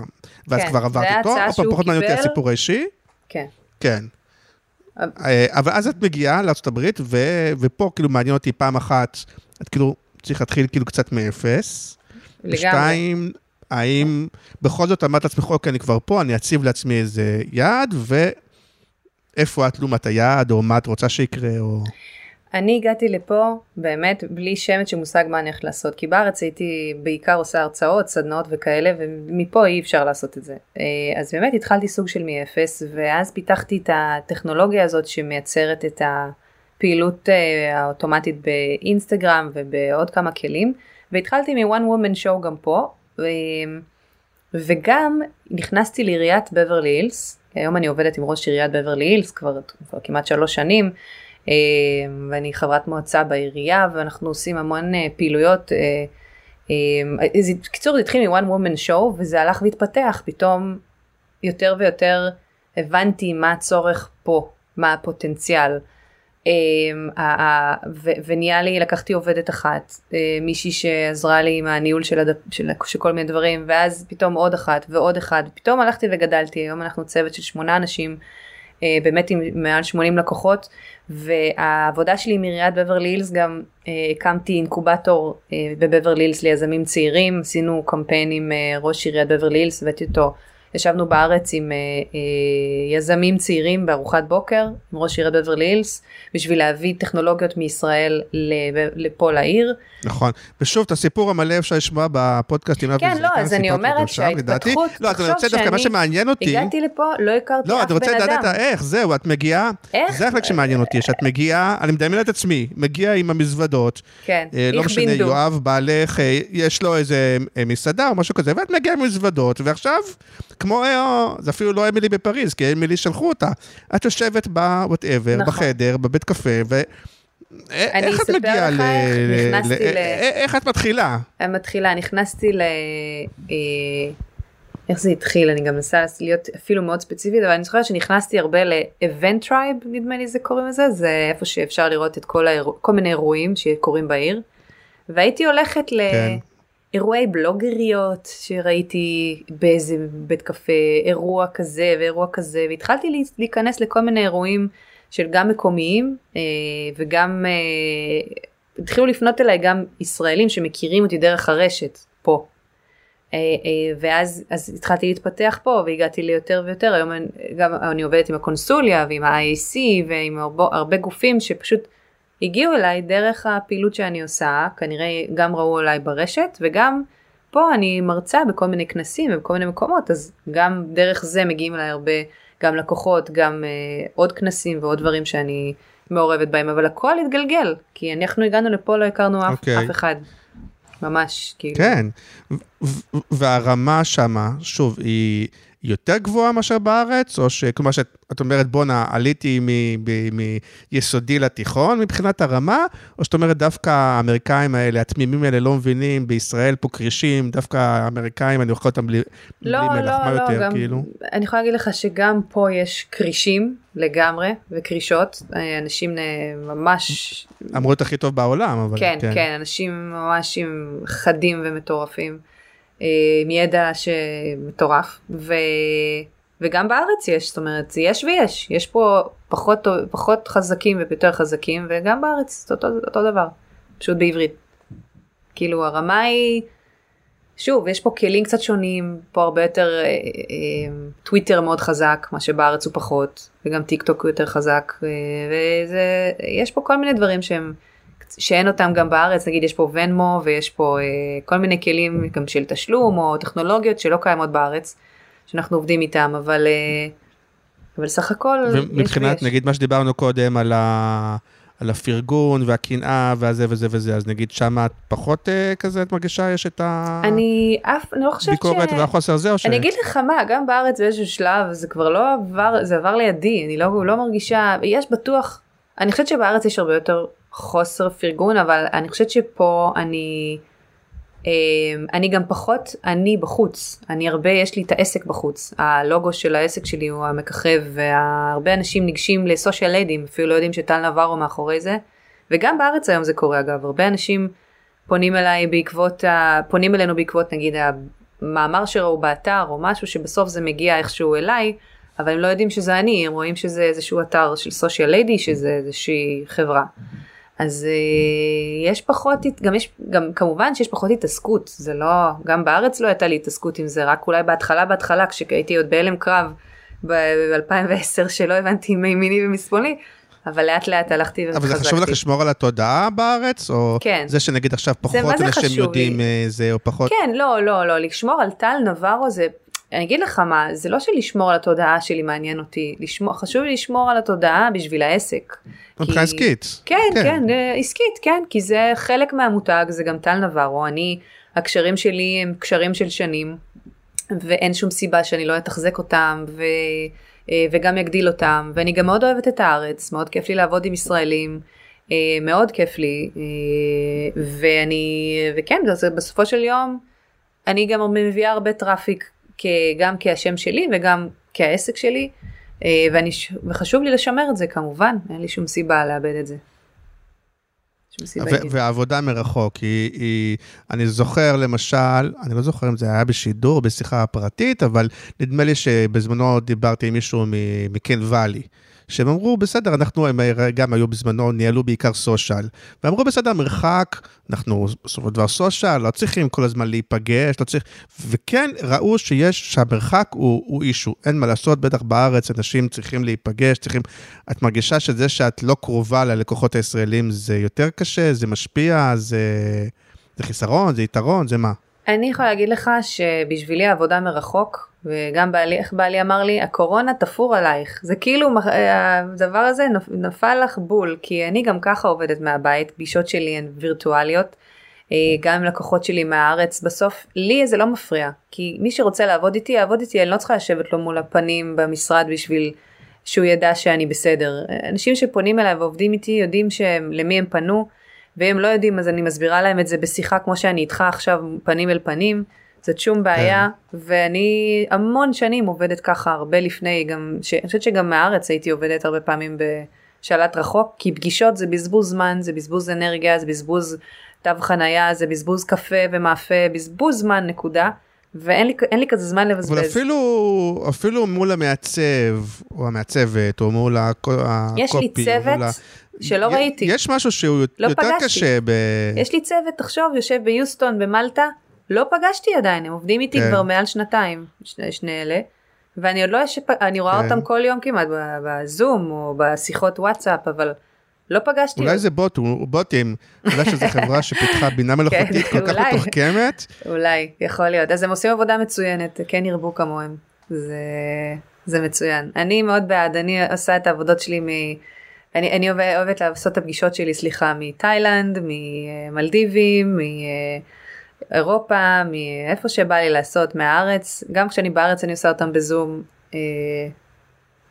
ואז כן, כבר עברת איתו, שהוא פחות מעניין אותי. הסיפור האישי. כן. כן. אבל- אה, אבל אז את מגיעה לארה"ב, ופה כאילו מעניין אותי פעם אחת, את כאילו צריך להתחיל כאילו קצת מאפס. לגמרי. ושתיים, האם בכל זאת אמרת לעצמך, אוקיי, אני כבר פה, אני אציב לעצמי איזה יעד, ואיפה את לעומת היעד, או מה את רוצה שיקרה, או... אני הגעתי לפה באמת בלי שמץ של מושג מה אני הולכת לעשות, כי בארץ הייתי בעיקר עושה הרצאות, סדנאות וכאלה, ומפה אי אפשר לעשות את זה. אה, אז באמת התחלתי סוג של מאפס, ואז פיתחתי את הטכנולוגיה הזאת שמייצרת את הפעילות אה, האוטומטית באינסטגרם ובעוד כמה כלים, והתחלתי מ-one woman show גם פה, ו... וגם נכנסתי לעיריית בברלי הילס, היום אני עובדת עם ראש עיריית בברלי הילס כבר, כבר כמעט שלוש שנים, אה, ואני חברת מועצה בעירייה ואנחנו עושים המון אה, פעילויות. אה, אה, אז בקיצור זה התחיל מ-one woman show וזה הלך והתפתח, פתאום יותר ויותר הבנתי מה הצורך פה, מה הפוטנציאל. אה, ו- ונהיה לי, לקחתי עובדת אחת, אה, מישהי שעזרה לי עם הניהול של, הדפ, של, כל מיני דברים, ואז פתאום עוד אחת ועוד אחד, פתאום הלכתי וגדלתי, היום אנחנו צוות של שמונה אנשים, אה, באמת עם מעל 80 לקוחות, והעבודה שלי עם עיריית בברלי הילס גם אה, הקמתי אינקובטור אה, בבברלי הילס ליזמים צעירים, עשינו קמפיין עם אה, ראש עיריית בברלי הילס, הבאתי אותו, ישבנו בארץ עם אה, אה, יזמים צעירים בארוחת בוקר, עם ראש עיריית בברלי הילס, בשביל להביא טכנולוגיות מישראל לפה לעיר. נכון. ושוב, את הסיפור המלא אפשר לשמוע בפודקאסט עם כן, לא, אז אני אומרת. שההתפתחות, לא, אז אני רוצה דווקא, מה שמעניין אותי... הגעתי לפה, לא הכרתי לא, אף רוצה בן לדעת אדם. את האיך, זהו, את מגיעה, איך? זה החלק שמעניין אותי, שאת מגיעה, אני מדמיין את עצמי, מגיע עם המזוודות, כן, אה, לא איך משנה. יואב, בעלך, יש לו איזה מסעדה או משהו כזה, ואת מגיעה עם מזוודות, ועכשיו, כמו, אה, זה אפילו לא אמילי בפריז, כי אמילי שלחו אותה, את יושבת ב-whatever, נכון. בחדר, בבית קפה, ו... אה, איך את מגיעה ל... ל- ל- אה, איך את מתחילה? אני מתחילה, נכנסתי ל... איך זה התחיל, אני גם מנסה להיות אפילו מאוד ספציפית, אבל אני זוכרת שנכנסתי הרבה ל-event tribe, נדמה לי זה קוראים לזה, זה איפה שאפשר לראות את כל, האירוע, כל מיני אירועים שקורים בעיר. והייתי הולכת כן. לאירועי בלוגריות שראיתי באיזה בית קפה, אירוע כזה ואירוע כזה, והתחלתי להיכנס לכל מיני אירועים של גם מקומיים אה, וגם אה, התחילו לפנות אליי גם ישראלים שמכירים אותי דרך הרשת פה. אה, ואז אז התחלתי להתפתח פה והגעתי ליותר ויותר היום אני, גם אני עובדת עם הקונסוליה ועם ה-IAC ועם הרבה, הרבה גופים שפשוט הגיעו אליי דרך הפעילות שאני עושה כנראה גם ראו אליי ברשת וגם פה אני מרצה בכל מיני כנסים ובכל מיני מקומות אז גם דרך זה מגיעים אליי הרבה גם לקוחות גם אה, עוד כנסים ועוד דברים שאני מעורבת בהם אבל הכל התגלגל כי אנחנו הגענו לפה לא הכרנו אף, אוקיי. אף אחד. ממש כאילו. כן, והרמה שמה, שוב, היא יותר גבוהה מאשר בארץ, או שכלומר שאת את אומרת, בואנה, עליתי מיסודי לתיכון מבחינת הרמה, או שאת אומרת, דווקא האמריקאים האלה, התמימים האלה, לא מבינים, בישראל פה כרישים, דווקא האמריקאים, אני אוכל אותם בלי לא, בלי מלח, מה לא, לא, יותר, גם, כאילו? אני יכולה להגיד לך שגם פה יש כרישים לגמרי וקרישות, אה, אנשים אה, ממש, אמרו את הכי טוב בעולם, אבל כן, כן, אנשים ממש עם חדים ומטורפים. אה, עם ידע שמטורף, ו... וגם בארץ יש, זאת אומרת, יש ויש, יש פה פחות, פחות חזקים ויותר חזקים, וגם בארץ זה אותו, אותו דבר, פשוט בעברית. כאילו הרמה היא, שוב, יש פה כלים קצת שונים, פה הרבה יותר אה, אה, טוויטר מאוד חזק, מה שבארץ הוא פחות, וגם טיק טוק יותר חזק, אה, ויש פה כל מיני דברים שהם, שאין אותם גם בארץ, נגיד יש פה ונמו ויש פה אה, כל מיני כלים גם של תשלום או טכנולוגיות שלא קיימות בארץ. שאנחנו עובדים איתם, אבל, אה, אבל סך הכל ומבחינת, נגיד מה שדיברנו קודם על, ה, על הפרגון והקנאה והזה וזה וזה, אז נגיד שם את פחות אה, כזה, את מרגישה, יש את ה... אני אף, אני לא חושבת ש... ביקורת והחוסר זה, או ש... אני אגיד לך מה, גם בארץ באיזשהו שלב, זה כבר לא עבר, זה עבר לידי, אני לא, לא מרגישה, יש בטוח, אני חושבת שבארץ יש הרבה יותר חוסר פרגון, אבל אני חושבת שפה אני... אמ, אני גם פחות אני בחוץ, אני הרבה, יש לי את העסק בחוץ, הלוגו של העסק שלי הוא המככב והרבה אנשים ניגשים לסושיאל ליידים, אפילו לא יודעים שטל נברו מאחורי זה, וגם בארץ היום זה קורה אגב, הרבה אנשים פונים אליי בעקבות, פונים אלינו בעקבות נגיד המאמר שראו באתר או משהו שבסוף זה מגיע איכשהו אליי, אבל הם לא יודעים שזה אני, הם רואים שזה איזשהו אתר של סושיאל ליידי, שזה איזושהי חברה. אז uh, יש פחות, גם יש, גם כמובן שיש פחות התעסקות, זה לא, גם בארץ לא הייתה לי התעסקות עם זה, רק אולי בהתחלה בהתחלה, כשהייתי עוד בהלם קרב ב-2010 שלא הבנתי מימיני ומשמאלי, אבל לאט לאט הלכתי וחזקתי. אבל זה חשוב לך לשמור על התודעה בארץ? או כן. זה שנגיד עכשיו פחות אנשים יודעים לי? אה, זה או פחות? כן, לא, לא, לא, לשמור על טל נברו זה, אני אגיד לך מה, זה לא שלשמור על התודעה שלי מעניין אותי, לשמור, חשוב לי לשמור על התודעה בשביל העסק. מבחינה עסקית. כן, כן, כן, אה, עסקית, כן, כי זה חלק מהמותג, זה גם טל נברו, אני, הקשרים שלי הם קשרים של שנים, ואין שום סיבה שאני לא אתחזק אותם, ו, אה, וגם יגדיל אותם, ואני גם מאוד אוהבת את הארץ, מאוד כיף לי לעבוד עם ישראלים. אה, מאוד כיף לי, ואני, וכן, זה בסופו של יום, אני גם מביאה הרבה traffic גם כהשם שלי וגם כהעסק שלי, אה, ואני, וחשוב לי לשמר את זה כמובן, אין לי שום סיבה לאבד את זה. והעבודה מרחוק, היא, היא, אני זוכר למשל, אני לא זוכר אם זה היה בשידור, בשיחה פרטית, אבל נדמה לי שבזמנו דיברתי עם מישהו מקן ואלי. שהם אמרו, בסדר, אנחנו, הם גם היו בזמנו, ניהלו בעיקר סושיאל. ואמרו, בסדר, מרחק, אנחנו בסופו של דבר סושיאל, לא צריכים כל הזמן להיפגש, לא צריך... וכן, ראו שיש, שהמרחק הוא, הוא אישו, אין מה לעשות, בטח בארץ אנשים צריכים להיפגש, צריכים... את מרגישה שזה שאת לא קרובה ללקוחות הישראלים זה יותר קשה, זה משפיע, זה, זה חיסרון, זה יתרון, זה מה? אני יכולה להגיד לך שבשבילי העבודה מרחוק, וגם בעלי, איך בעלי אמר לי, הקורונה תפור עלייך. זה כאילו, הדבר הזה נפל לך בול, כי אני גם ככה עובדת מהבית, פגישות שלי הן וירטואליות, אה, גם עם לקוחות שלי מהארץ, בסוף לי זה לא מפריע, כי מי שרוצה לעבוד איתי, יעבוד איתי, אני לא צריכה לשבת לו מול הפנים במשרד בשביל שהוא ידע שאני בסדר. אנשים שפונים אליי ועובדים איתי יודעים שהם, למי הם פנו, והם לא יודעים אז אני מסבירה להם את זה בשיחה כמו שאני איתך עכשיו פנים אל פנים. זאת שום בעיה כן. ואני המון שנים עובדת ככה הרבה לפני גם ש... אני חושבת שגם מהארץ הייתי עובדת הרבה פעמים בשלט רחוק כי פגישות זה בזבוז זמן זה בזבוז אנרגיה זה בזבוז תו חנייה זה בזבוז קפה ומאפה בזבוז זמן נקודה. ואין לי, לי כזה זמן לבזבז. אבל אפילו, אפילו מול המעצב, או המעצבת, או מול הקופי. יש לי צוות ה... שלא י, ראיתי. יש משהו שהוא לא יותר פגשתי. קשה ב... יש לי צוות, תחשוב, יושב ביוסטון, במלטה, לא פגשתי עדיין, הם עובדים איתי כן. כבר מעל שנתיים, שני, שני אלה. ואני עוד לא, יש... אני רואה כן. אותם כל יום כמעט בזום או בשיחות וואטסאפ, אבל לא פגשתי. אולי זה בוט, בוטים, אולי שזו חברה שפיתחה בינה כן, מלאכותית כל כך מתוחכמת. אולי, יכול להיות. אז הם עושים עבודה מצוינת, כן ירבו כמוהם. זה, זה מצוין. אני מאוד בעד, אני עושה את העבודות שלי מ... אני, אני אוהבת לעשות את הפגישות שלי, סליחה, מתאילנד, ממלדיבים, מאירופה, מאיפה שבא לי לעשות, מהארץ. גם כשאני בארץ אני עושה אותם בזום. אה,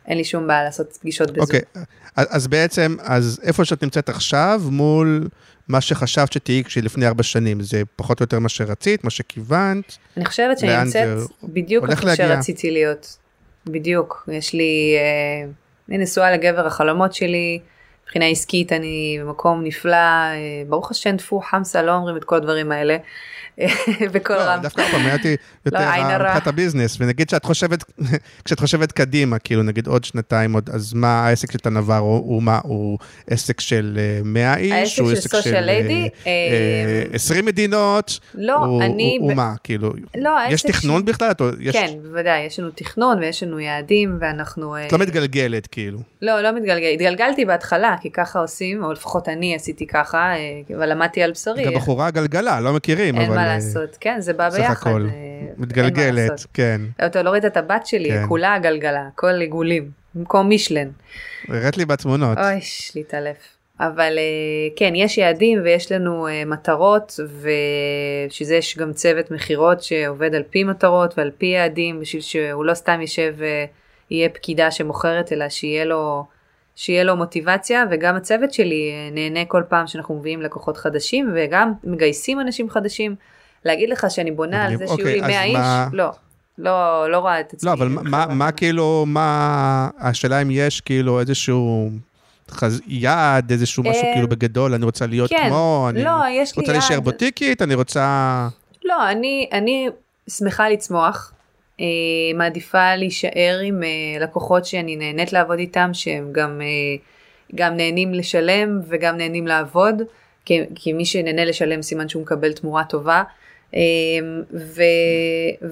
אין לי שום בעיה לעשות פגישות בזום. אוקיי, okay. אז בעצם, אז איפה שאת נמצאת עכשיו מול מה שחשבת שתהיי כשלפני ארבע שנים, זה פחות או יותר מה שרצית, מה שכיוונת? אני חושבת שאני נמצאת בדיוק איפה שרציתי להיות. בדיוק. יש לי, אה, אני נשואה לגבר החלומות שלי, מבחינה עסקית אני במקום נפלא, אה, ברוך השם טפו חמסה לא אומרים את כל הדברים האלה. בכל לא, רם. דווקא פעם הייתי יותר לא, הרע. מבחינת הביזנס, ונגיד שאת חושבת, כשאת חושבת קדימה, כאילו נגיד עוד שנתיים עוד, אז מה העסק של תנבר הוא, מה, הוא עסק של אה, 100 איש? העסק הוא של עסק אה, אה, אה, 20 מדינות? לא, אני הוא- מה, כאילו, לא, יש תכנון בכלל? את- כן, בוודאי, יש לנו תכנון ויש לנו יעדים ואנחנו... אה, את לא מתגלגלת, כאילו. לא, לא מתגלגל, התגלגלתי בהתחלה, כי ככה עושים, או לפחות אני עשיתי ככה, אה, אבל למדתי על בשרי. גם בחורה גלגלה, לא מכירים, אבל... לעשות, כן, זה בא סך ביחד. הכל, אה, מתגלגלת. כן. אתה לא ראית את הבת שלי, כן. כולה עגלגלה, הכל עיגולים, במקום מישלן. הראת לי בתמונות. אוי, להתעלף. אבל אה, כן, יש יעדים ויש לנו אה, מטרות, ובשביל זה יש גם צוות מכירות שעובד על פי מטרות ועל פי יעדים, בשביל שהוא לא סתם יישב ויהיה פקידה שמוכרת, אלא שיהיה לו, שיהיה לו מוטיבציה, וגם הצוות שלי נהנה כל פעם שאנחנו מביאים לקוחות חדשים, וגם מגייסים אנשים חדשים. להגיד לך שאני בונה על. זה שיהיו לי אוקיי, 100 אז איש? מה- לא. לא, לא רואה את עצמי. לא, אבל מה- מה-. כאילו, מה... השאלה אם יש כאילו איזשהו חז- יעד, איזשהו משהו אה, כאילו בגדול, אני רוצה להיות כן. כמו, אני לא, יש לי רוצה להישאר. בוטיקית, אני רוצה... לא, אני, אני שמחה לצמוח, אה, מעדיפה להישאר עם אה, לקוחות שאני נהנית לעבוד איתם, שהם גם, אה, גם נהנים לשלם וגם נהנים לעבוד, כי, כי מי שנהנה לשלם סימן שהוא מקבל תמורה טובה. אה, ו,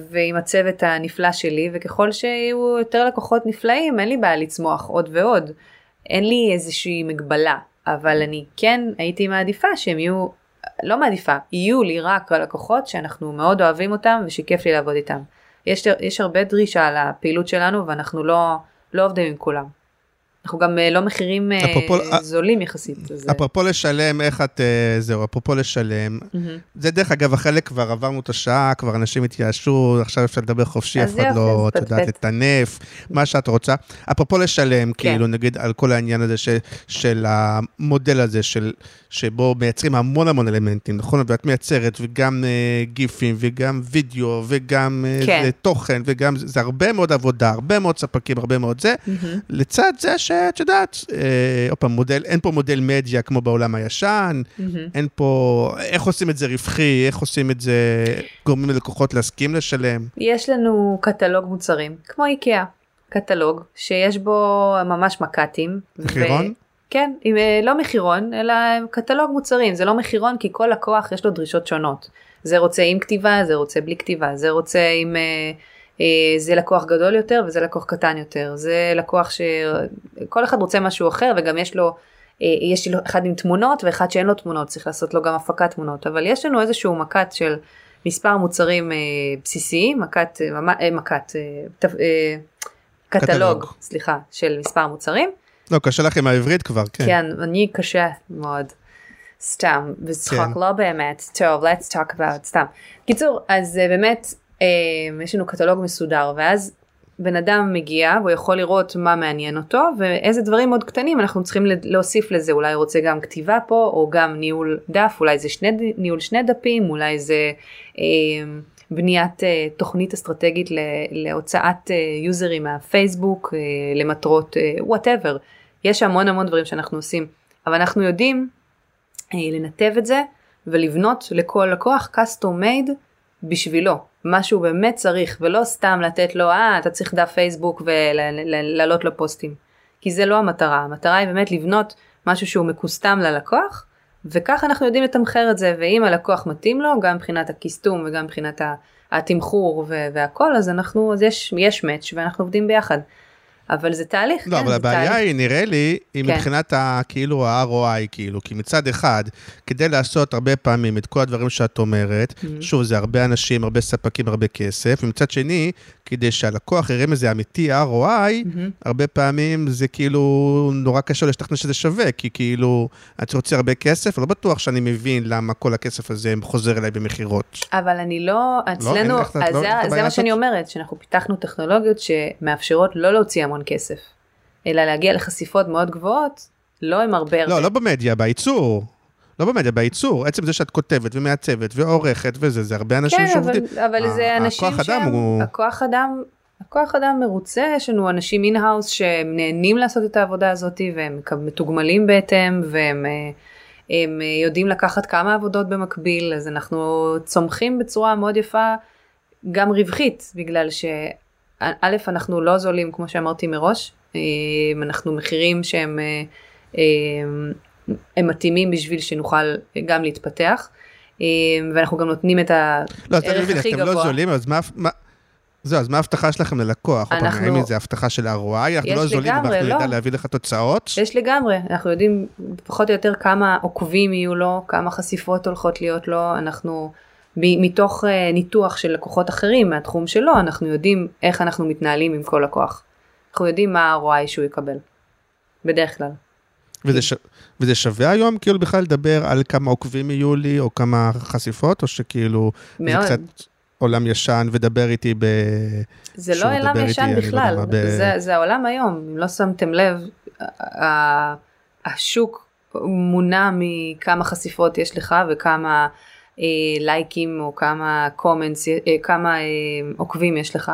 ועם הצוות הנפלא שלי, וככל שיהיו יותר לקוחות נפלאים, אין לי בעיה לצמוח עוד ועוד. אין לי איזושהי מגבלה, אבל אני כן הייתי מעדיפה שהם יהיו לא מעדיפה, יהיו לי רק הלקוחות שאנחנו מאוד אוהבים אותם ושכיף לי לעבוד איתם. יש, יש הרבה דרישה על הפעילות שלנו ואנחנו לא, לא עובדים עם כולם. אנחנו גם אה, לא מחירים אה, אפרופו- אה, זולים יחסית. אז, אפרופו לשלם, איך את... זהו, אפרופו לשלם. מהמם. זה דרך אגב, החלק כבר עברנו את השעה, כבר אנשים התייאשו, עכשיו אפשר לדבר חופשי, אף אחד לא, את יודעת. לטנף, מה שאת רוצה. אפרופו לשלם, כן. כאילו, נגיד, על כל העניין הזה ש- של המודל הזה, של- שבו מייצרים המון המון אלמנטים, נכון? ואת מייצרת, וגם אה, גיפים, וגם וידאו, וגם אה, כן. תוכן, וגם, זה הרבה מאוד עבודה, הרבה מאוד ספקים, הרבה מאוד זה. מהמם. לצד זה שאת יודעת, אה, עוד פעם, מודל, אין פה מודל מדיה כמו בעולם הישן. אין פה, איך עושים את זה רווחי, איך עושים את זה, גורמים ללקוחות להסכים לשלם. יש לנו קטלוג מוצרים, כמו איקאה, קטלוג שיש בו ממש מק"טים. ו- מחירון? כן, עם, אה, לא מחירון, אלא קטלוג מוצרים, זה לא מחירון כי כל לקוח יש לו דרישות שונות. זה רוצה עם כתיבה, זה רוצה בלי כתיבה, זה רוצה עם... אה, אה, זה לקוח גדול יותר וזה לקוח קטן יותר, זה לקוח שכל אחד רוצה משהו אחר וגם יש לו, אה, יש לו אחד עם תמונות ואחד שאין לו תמונות, צריך לעשות לו גם הפקת תמונות, אבל יש לנו איזשהו מק"ט של מספר מוצרים אה, בסיסיים, מק"ט, אה, ממ- אה, מק"ט, אה, ת- אה, קטלוג. סליחה, של מספר מוצרים. לא, קשה לך עם העברית כבר, כן. כן, אני קשה מאוד. סתם, וצחוק כן. לא באמת. טוב, let's talk about, סתם. קיצור, אז אה, באמת, אה, יש לנו קטלוג מסודר, ואז בן אדם מגיע והוא יכול לראות מה מעניין אותו, ואיזה דברים מאוד קטנים אנחנו צריכים להוסיף לזה, אולי הוא רוצה גם כתיבה פה, או גם ניהול דף, אולי זה שני, ניהול שני דפים, אולי זה אה, בניית אה, תוכנית אסטרטגית ל- להוצאת אה, יוזרים מהפייסבוק אה, למטרות whatever. יש המון המון דברים שאנחנו עושים, אבל אנחנו יודעים אה, לנתב את זה ולבנות לכל לקוח custom made בשבילו, מה שהוא באמת צריך, ולא סתם לתת לו, אה, אתה צריך דף פייסבוק ולהעלות לו פוסטים. כי זה לא המטרה, המטרה היא באמת לבנות משהו שהוא מקוסטם ללקוח, וכך אנחנו יודעים לתמחר את זה, ואם הלקוח מתאים לו, גם מבחינת הכיסטום וגם מבחינת התמחור והכל, אז אנחנו, אז יש, יש match ואנחנו עובדים ביחד. אבל זה תהליך, לא, כן, אבל זה הבעיה תהליך. היא, נראה לי, היא כן. מבחינת ה, כאילו ה-ROI, כאילו, כי מצד אחד, כדי לעשות הרבה פעמים את כל הדברים שאת אומרת, Mm-hmm. שוב, זה הרבה אנשים, הרבה ספקים, הרבה כסף, ומצד שני, כדי שהלקוח יראה מזה אמיתי ROI, Mm-hmm. הרבה פעמים זה כאילו נורא קשה להשתכנע שזה שווה, כי כאילו, אני רוצה הרבה כסף, לא בטוח שאני מבין למה כל הכסף הזה חוזר אליי במכירות. אבל אני לא, אצלנו, איך- את אז לא- זה, את זה הבעיה מה שאני? אומרת, שאנחנו פיתחנו טכנולוגיות שמאפשרות לא להוציא המון כסף, אלא להגיע לחשיפות מאוד גבוהות, לא עם הרבה הרבה. לא, לא במדיה, בייצור. לא במדיה, בייצור. עצם זה שאת כותבת ומעצבת ועורכת וזה, זה הרבה אנשים כן, אבל, שעובדים. אבל זה ה- אנשים הכוח אדם שהם, הוא- הכוח אדם, כוח אדם מרוצה, יש לנו אנשים in-house שהם נהנים לעשות את העבודה הזאת והם מתוגמלים בהתאם והם אה, הם יודעים לקחת כמה עבודות במקביל, אז אנחנו צומחים בצורה מאוד יפה, גם רווחית, בגלל שא', אנחנו לא זולים כמו שאמרתי מראש, אנחנו מחירים שהם הם מתאימים בשביל שנוכל גם להתפתח. ואנחנו גם נותנים את הערך לא, הכי גבוה. לא, אתם לא זולים, אז מה... מה... זהו, אז מה ההבטחה שלכם ללקוח? אנחנו... האם זה הבטחה של ROI? אנחנו לא זולים, אבל אנחנו לא. נדע להביא לך תוצאות? יש לגמרי, אנחנו יודעים פחות או יותר כמה עוקבים יהיו לו, כמה חשיפות הולכות להיות לו, אנחנו מתוך אה, ניתוח של לקוחות אחרים מהתחום שלו, אנחנו יודעים איך אנחנו מתנהלים עם כל לקוח. אנחנו יודעים מה ה-ROI שהוא יקבל, בדרך כלל. וזה, ש... וזה שווה היום כאילו בכלל לדבר על כמה עוקבים יהיו לי, או כמה חשיפות, או שכאילו, מאוד. זה קצת עולם ישן, ודבר איתי ב... זה לא עולם ישן איתי, בכלל, לא ב... זה, זה העולם היום, אם לא שמתם לב, השוק מונע מכמה חשיפות יש לך וכמה לייקים או כמה comments, אה, כמה אה, עוקבים יש לך.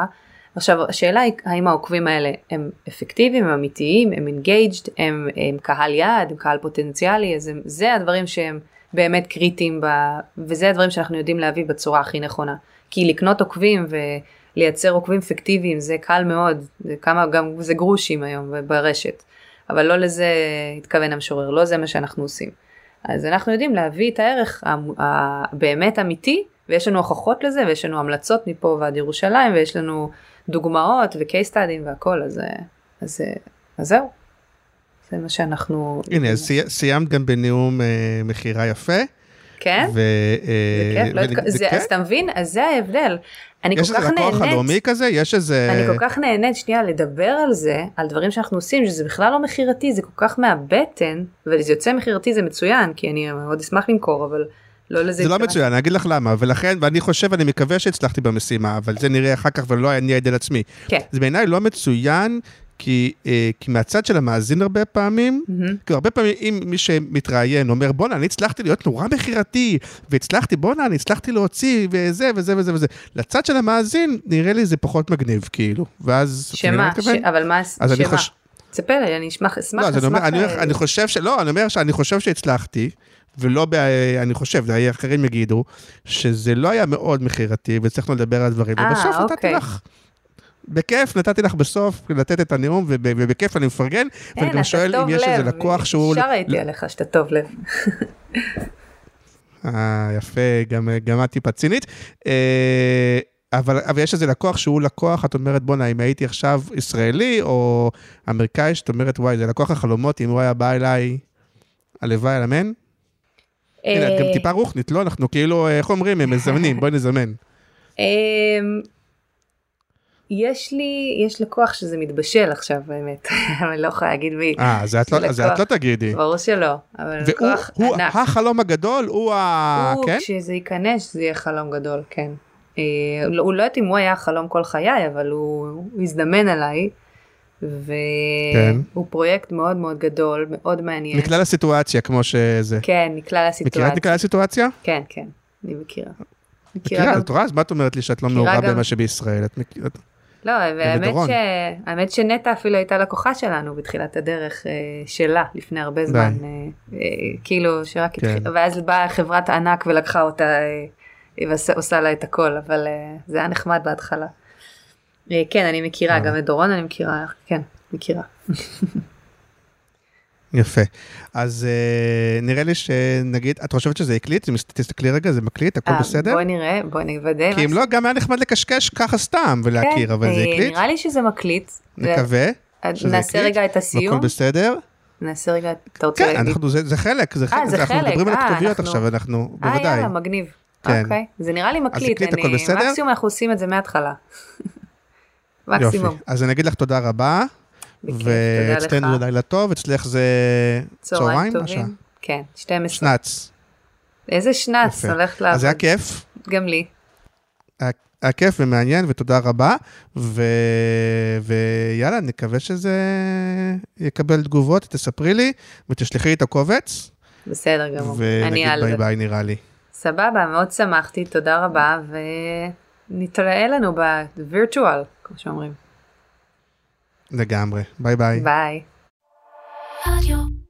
עכשיו השאלה היא האם העוקבים האלה הם אפקטיביים, הם אמיתיים, הם engaged, הם, הם קהל יעד, הם קהל פוטנציאלי, אז הם, זה הדברים שהם באמת קריטיים ב, וזה הדברים שאנחנו יודעים להביא בצורה הכי נכונה. כי לקנות עוקבים ולייצר עוקבים פיקטיביים זה קל מאוד, זה כמה גם זה גרושים היום ברשת, אבל לא לזה התכוון המשורר, לא זה מה שאנחנו עושים. אז אנחנו יודעים להביא את הערך הבאמת אמיתי, ויש לנו הוכחות לזה, ויש לנו המלצות מפה ועד ירושלים, ויש לנו דוגמאות וקייס סטאדים והכל, אז, אז, אז זהו. זה מה שאנחנו... הנה, אז סי, סיימת גם בנאום אה, מכירה יפה. כן? ו, זה אה, כיף, לא התק... זה זה? אז אתה מבין? אז זה ההבדל. אני יש כל כך איזה לקוח נהנית, חלומי כזה? יש איזה... אני כל כך נהנית שנייה לדבר על זה, על דברים שאנחנו עושים, שזה בכלל לא מכירתי, זה כל כך מהבטן, וזה יוצא מכירתי זה מצוין, כי אני מאוד אשמח למכור, אבל לא לזה זה לא. מצוין, אני אגיד לך למה, ולכן, ואני חושב, אני מקווה שהצלחתי במשימה, אבל זה נראה אחר כך ולא אני אעיד על עצמי. כן. זה בעיניי לא מצוין, כי, אה, כי מהצד של המאזין הרבה פעמים, מהמם. כאילו הרבה פעמים אם מי שמתראיין אומר, בואנה, אני הצלחתי להיות נורא מכירתי, והצלחתי, בואנה, אני הצלחתי להוציא, וזה וזה וזה וזה. לצד של המאזין, נראה לי זה פחות מגניב, כאילו. ואז... שמה? ש- אבל מה? אז שמה? חוש- תספר לי, אני אשמח, אשמח, לא, אז אני אומר, אשמח, אני, אומר, אה, אני חושב ש... לא, אני אומר שאני חושב שהצלחתי, ולא ב... אני חושב, אחרים יגידו, שזה לא היה מאוד מכירתי, וצריכנו לדבר על דברים, אה, ובסוף נתתי אוקיי. לך. בכיף, נתתי לך בסוף לתת את הנאום, וב- ובכיף אני מפרגן, ואני אין, גם אתה שואל אם יש איזה לקוח שהוא... ישר ראיתי עליך שאתה טוב לב. אה, יפה, גם, גם את טיפה צינית. אה, אבל, אבל יש איזה לקוח שהוא לקוח, את אומרת, בואנה, אם הייתי עכשיו ישראלי או אמריקאי, שאת אומרת, וואי, זה לקוח החלומות, אם הוא היה בא אליי, הלוואי על אמן. הנה, את גם אה, טיפה רוחנית, לא? אנחנו כאילו, איך אומרים, הם מזמנים, בואי נזמן. יש לי, יש לקוח שזה מתבשל עכשיו באמת, אני לא יכולה להגיד מי. אה, אז את לא- זה את. לא תגידי. ברור שלא, אבל והוא לקוח הוא ענק. החלום הגדול, הוא ה... הוא, כן? כשזה ייכנס זה יהיה חלום גדול, כן. אה, לא- הוא לא יודעת אם הוא היה חלום כל חיי, אבל הוא הוא הזדמן עליי, כן. והוא פרויקט מאוד מאוד גדול, מאוד מעניין. מכלל הסיטואציה, כמו שזה. כן, מכלל מכירה הסיטואציה. את מכלל הסיטואציה? כן, כן, אני מכירה. מכירה, גם- את רואה? אז מה את אומרת לי שאת לא מכירה מעורה גם- במה שבישראל? את מכירה... לא, והאמת. ש... האמת שנטע אפילו הייתה לקוחה שלנו בתחילת הדרך אה, שלה לפני הרבה זמן, אה, אה, כאילו שרק כן. התחיל, ואז באה חברת ענק ולקחה אותה ועושה עושה לה את הכל, אבל זה היה נחמד בהתחלה. כן, אני מכירה. גם את דורון אני מכירה, כן, מכירה. יפה. אז אה, נראה לי שנגיד, את חושבת שזה הקליט? תסתכלי רגע, זה מקליט, הכל אה, בסדר? בואי נראה, בואי נוודא. כי אם לא, גם היה נחמד לקשקש ככה סתם ולהכיר, כן, אבל זה אה, הקליט. נראה לי שזה מקליט. נקווה אה, שזה נעשה הקליט. רגע את הסיום. הכל בסדר. נעשה רגע, אתה רוצה כן, להגיד? אנחנו, זה זה חלק, זה חלק, זה אנחנו חלק, מדברים על אה, הכתוביות אנחנו- עכשיו, אנחנו, אה, בוודאי. יאללה, מגניב. כן. אוקיי, זה נראה לי מקליט, הקליט, הכל אני, בסדר? מקסימום אנחנו עושים את זה מההתחלה. יופי. מקסימום. אז אני אגיד לך תודה רבה, בכיף, תודה ואצלנו. לילה טוב, אצלך זה צהריים? טובים. כן, 12. שנץ. איזה שנץ. הולכת לעבוד. אז זה היה כיף. גם לי. היה כיף ומעניין ותודה רבה, ו... ויאללה, נקווה שזה יקבל תגובות, תספרי לי ותשלחי לי את הקובץ, בסדר גמור. אני ונגיד על ביי. ביי נראה לי. סבבה, מאוד שמחתי, תודה רבה, נתראה לנו בווירטואל, כמו שאומרים. לגמרי. ביי ביי. ביי. רדיו.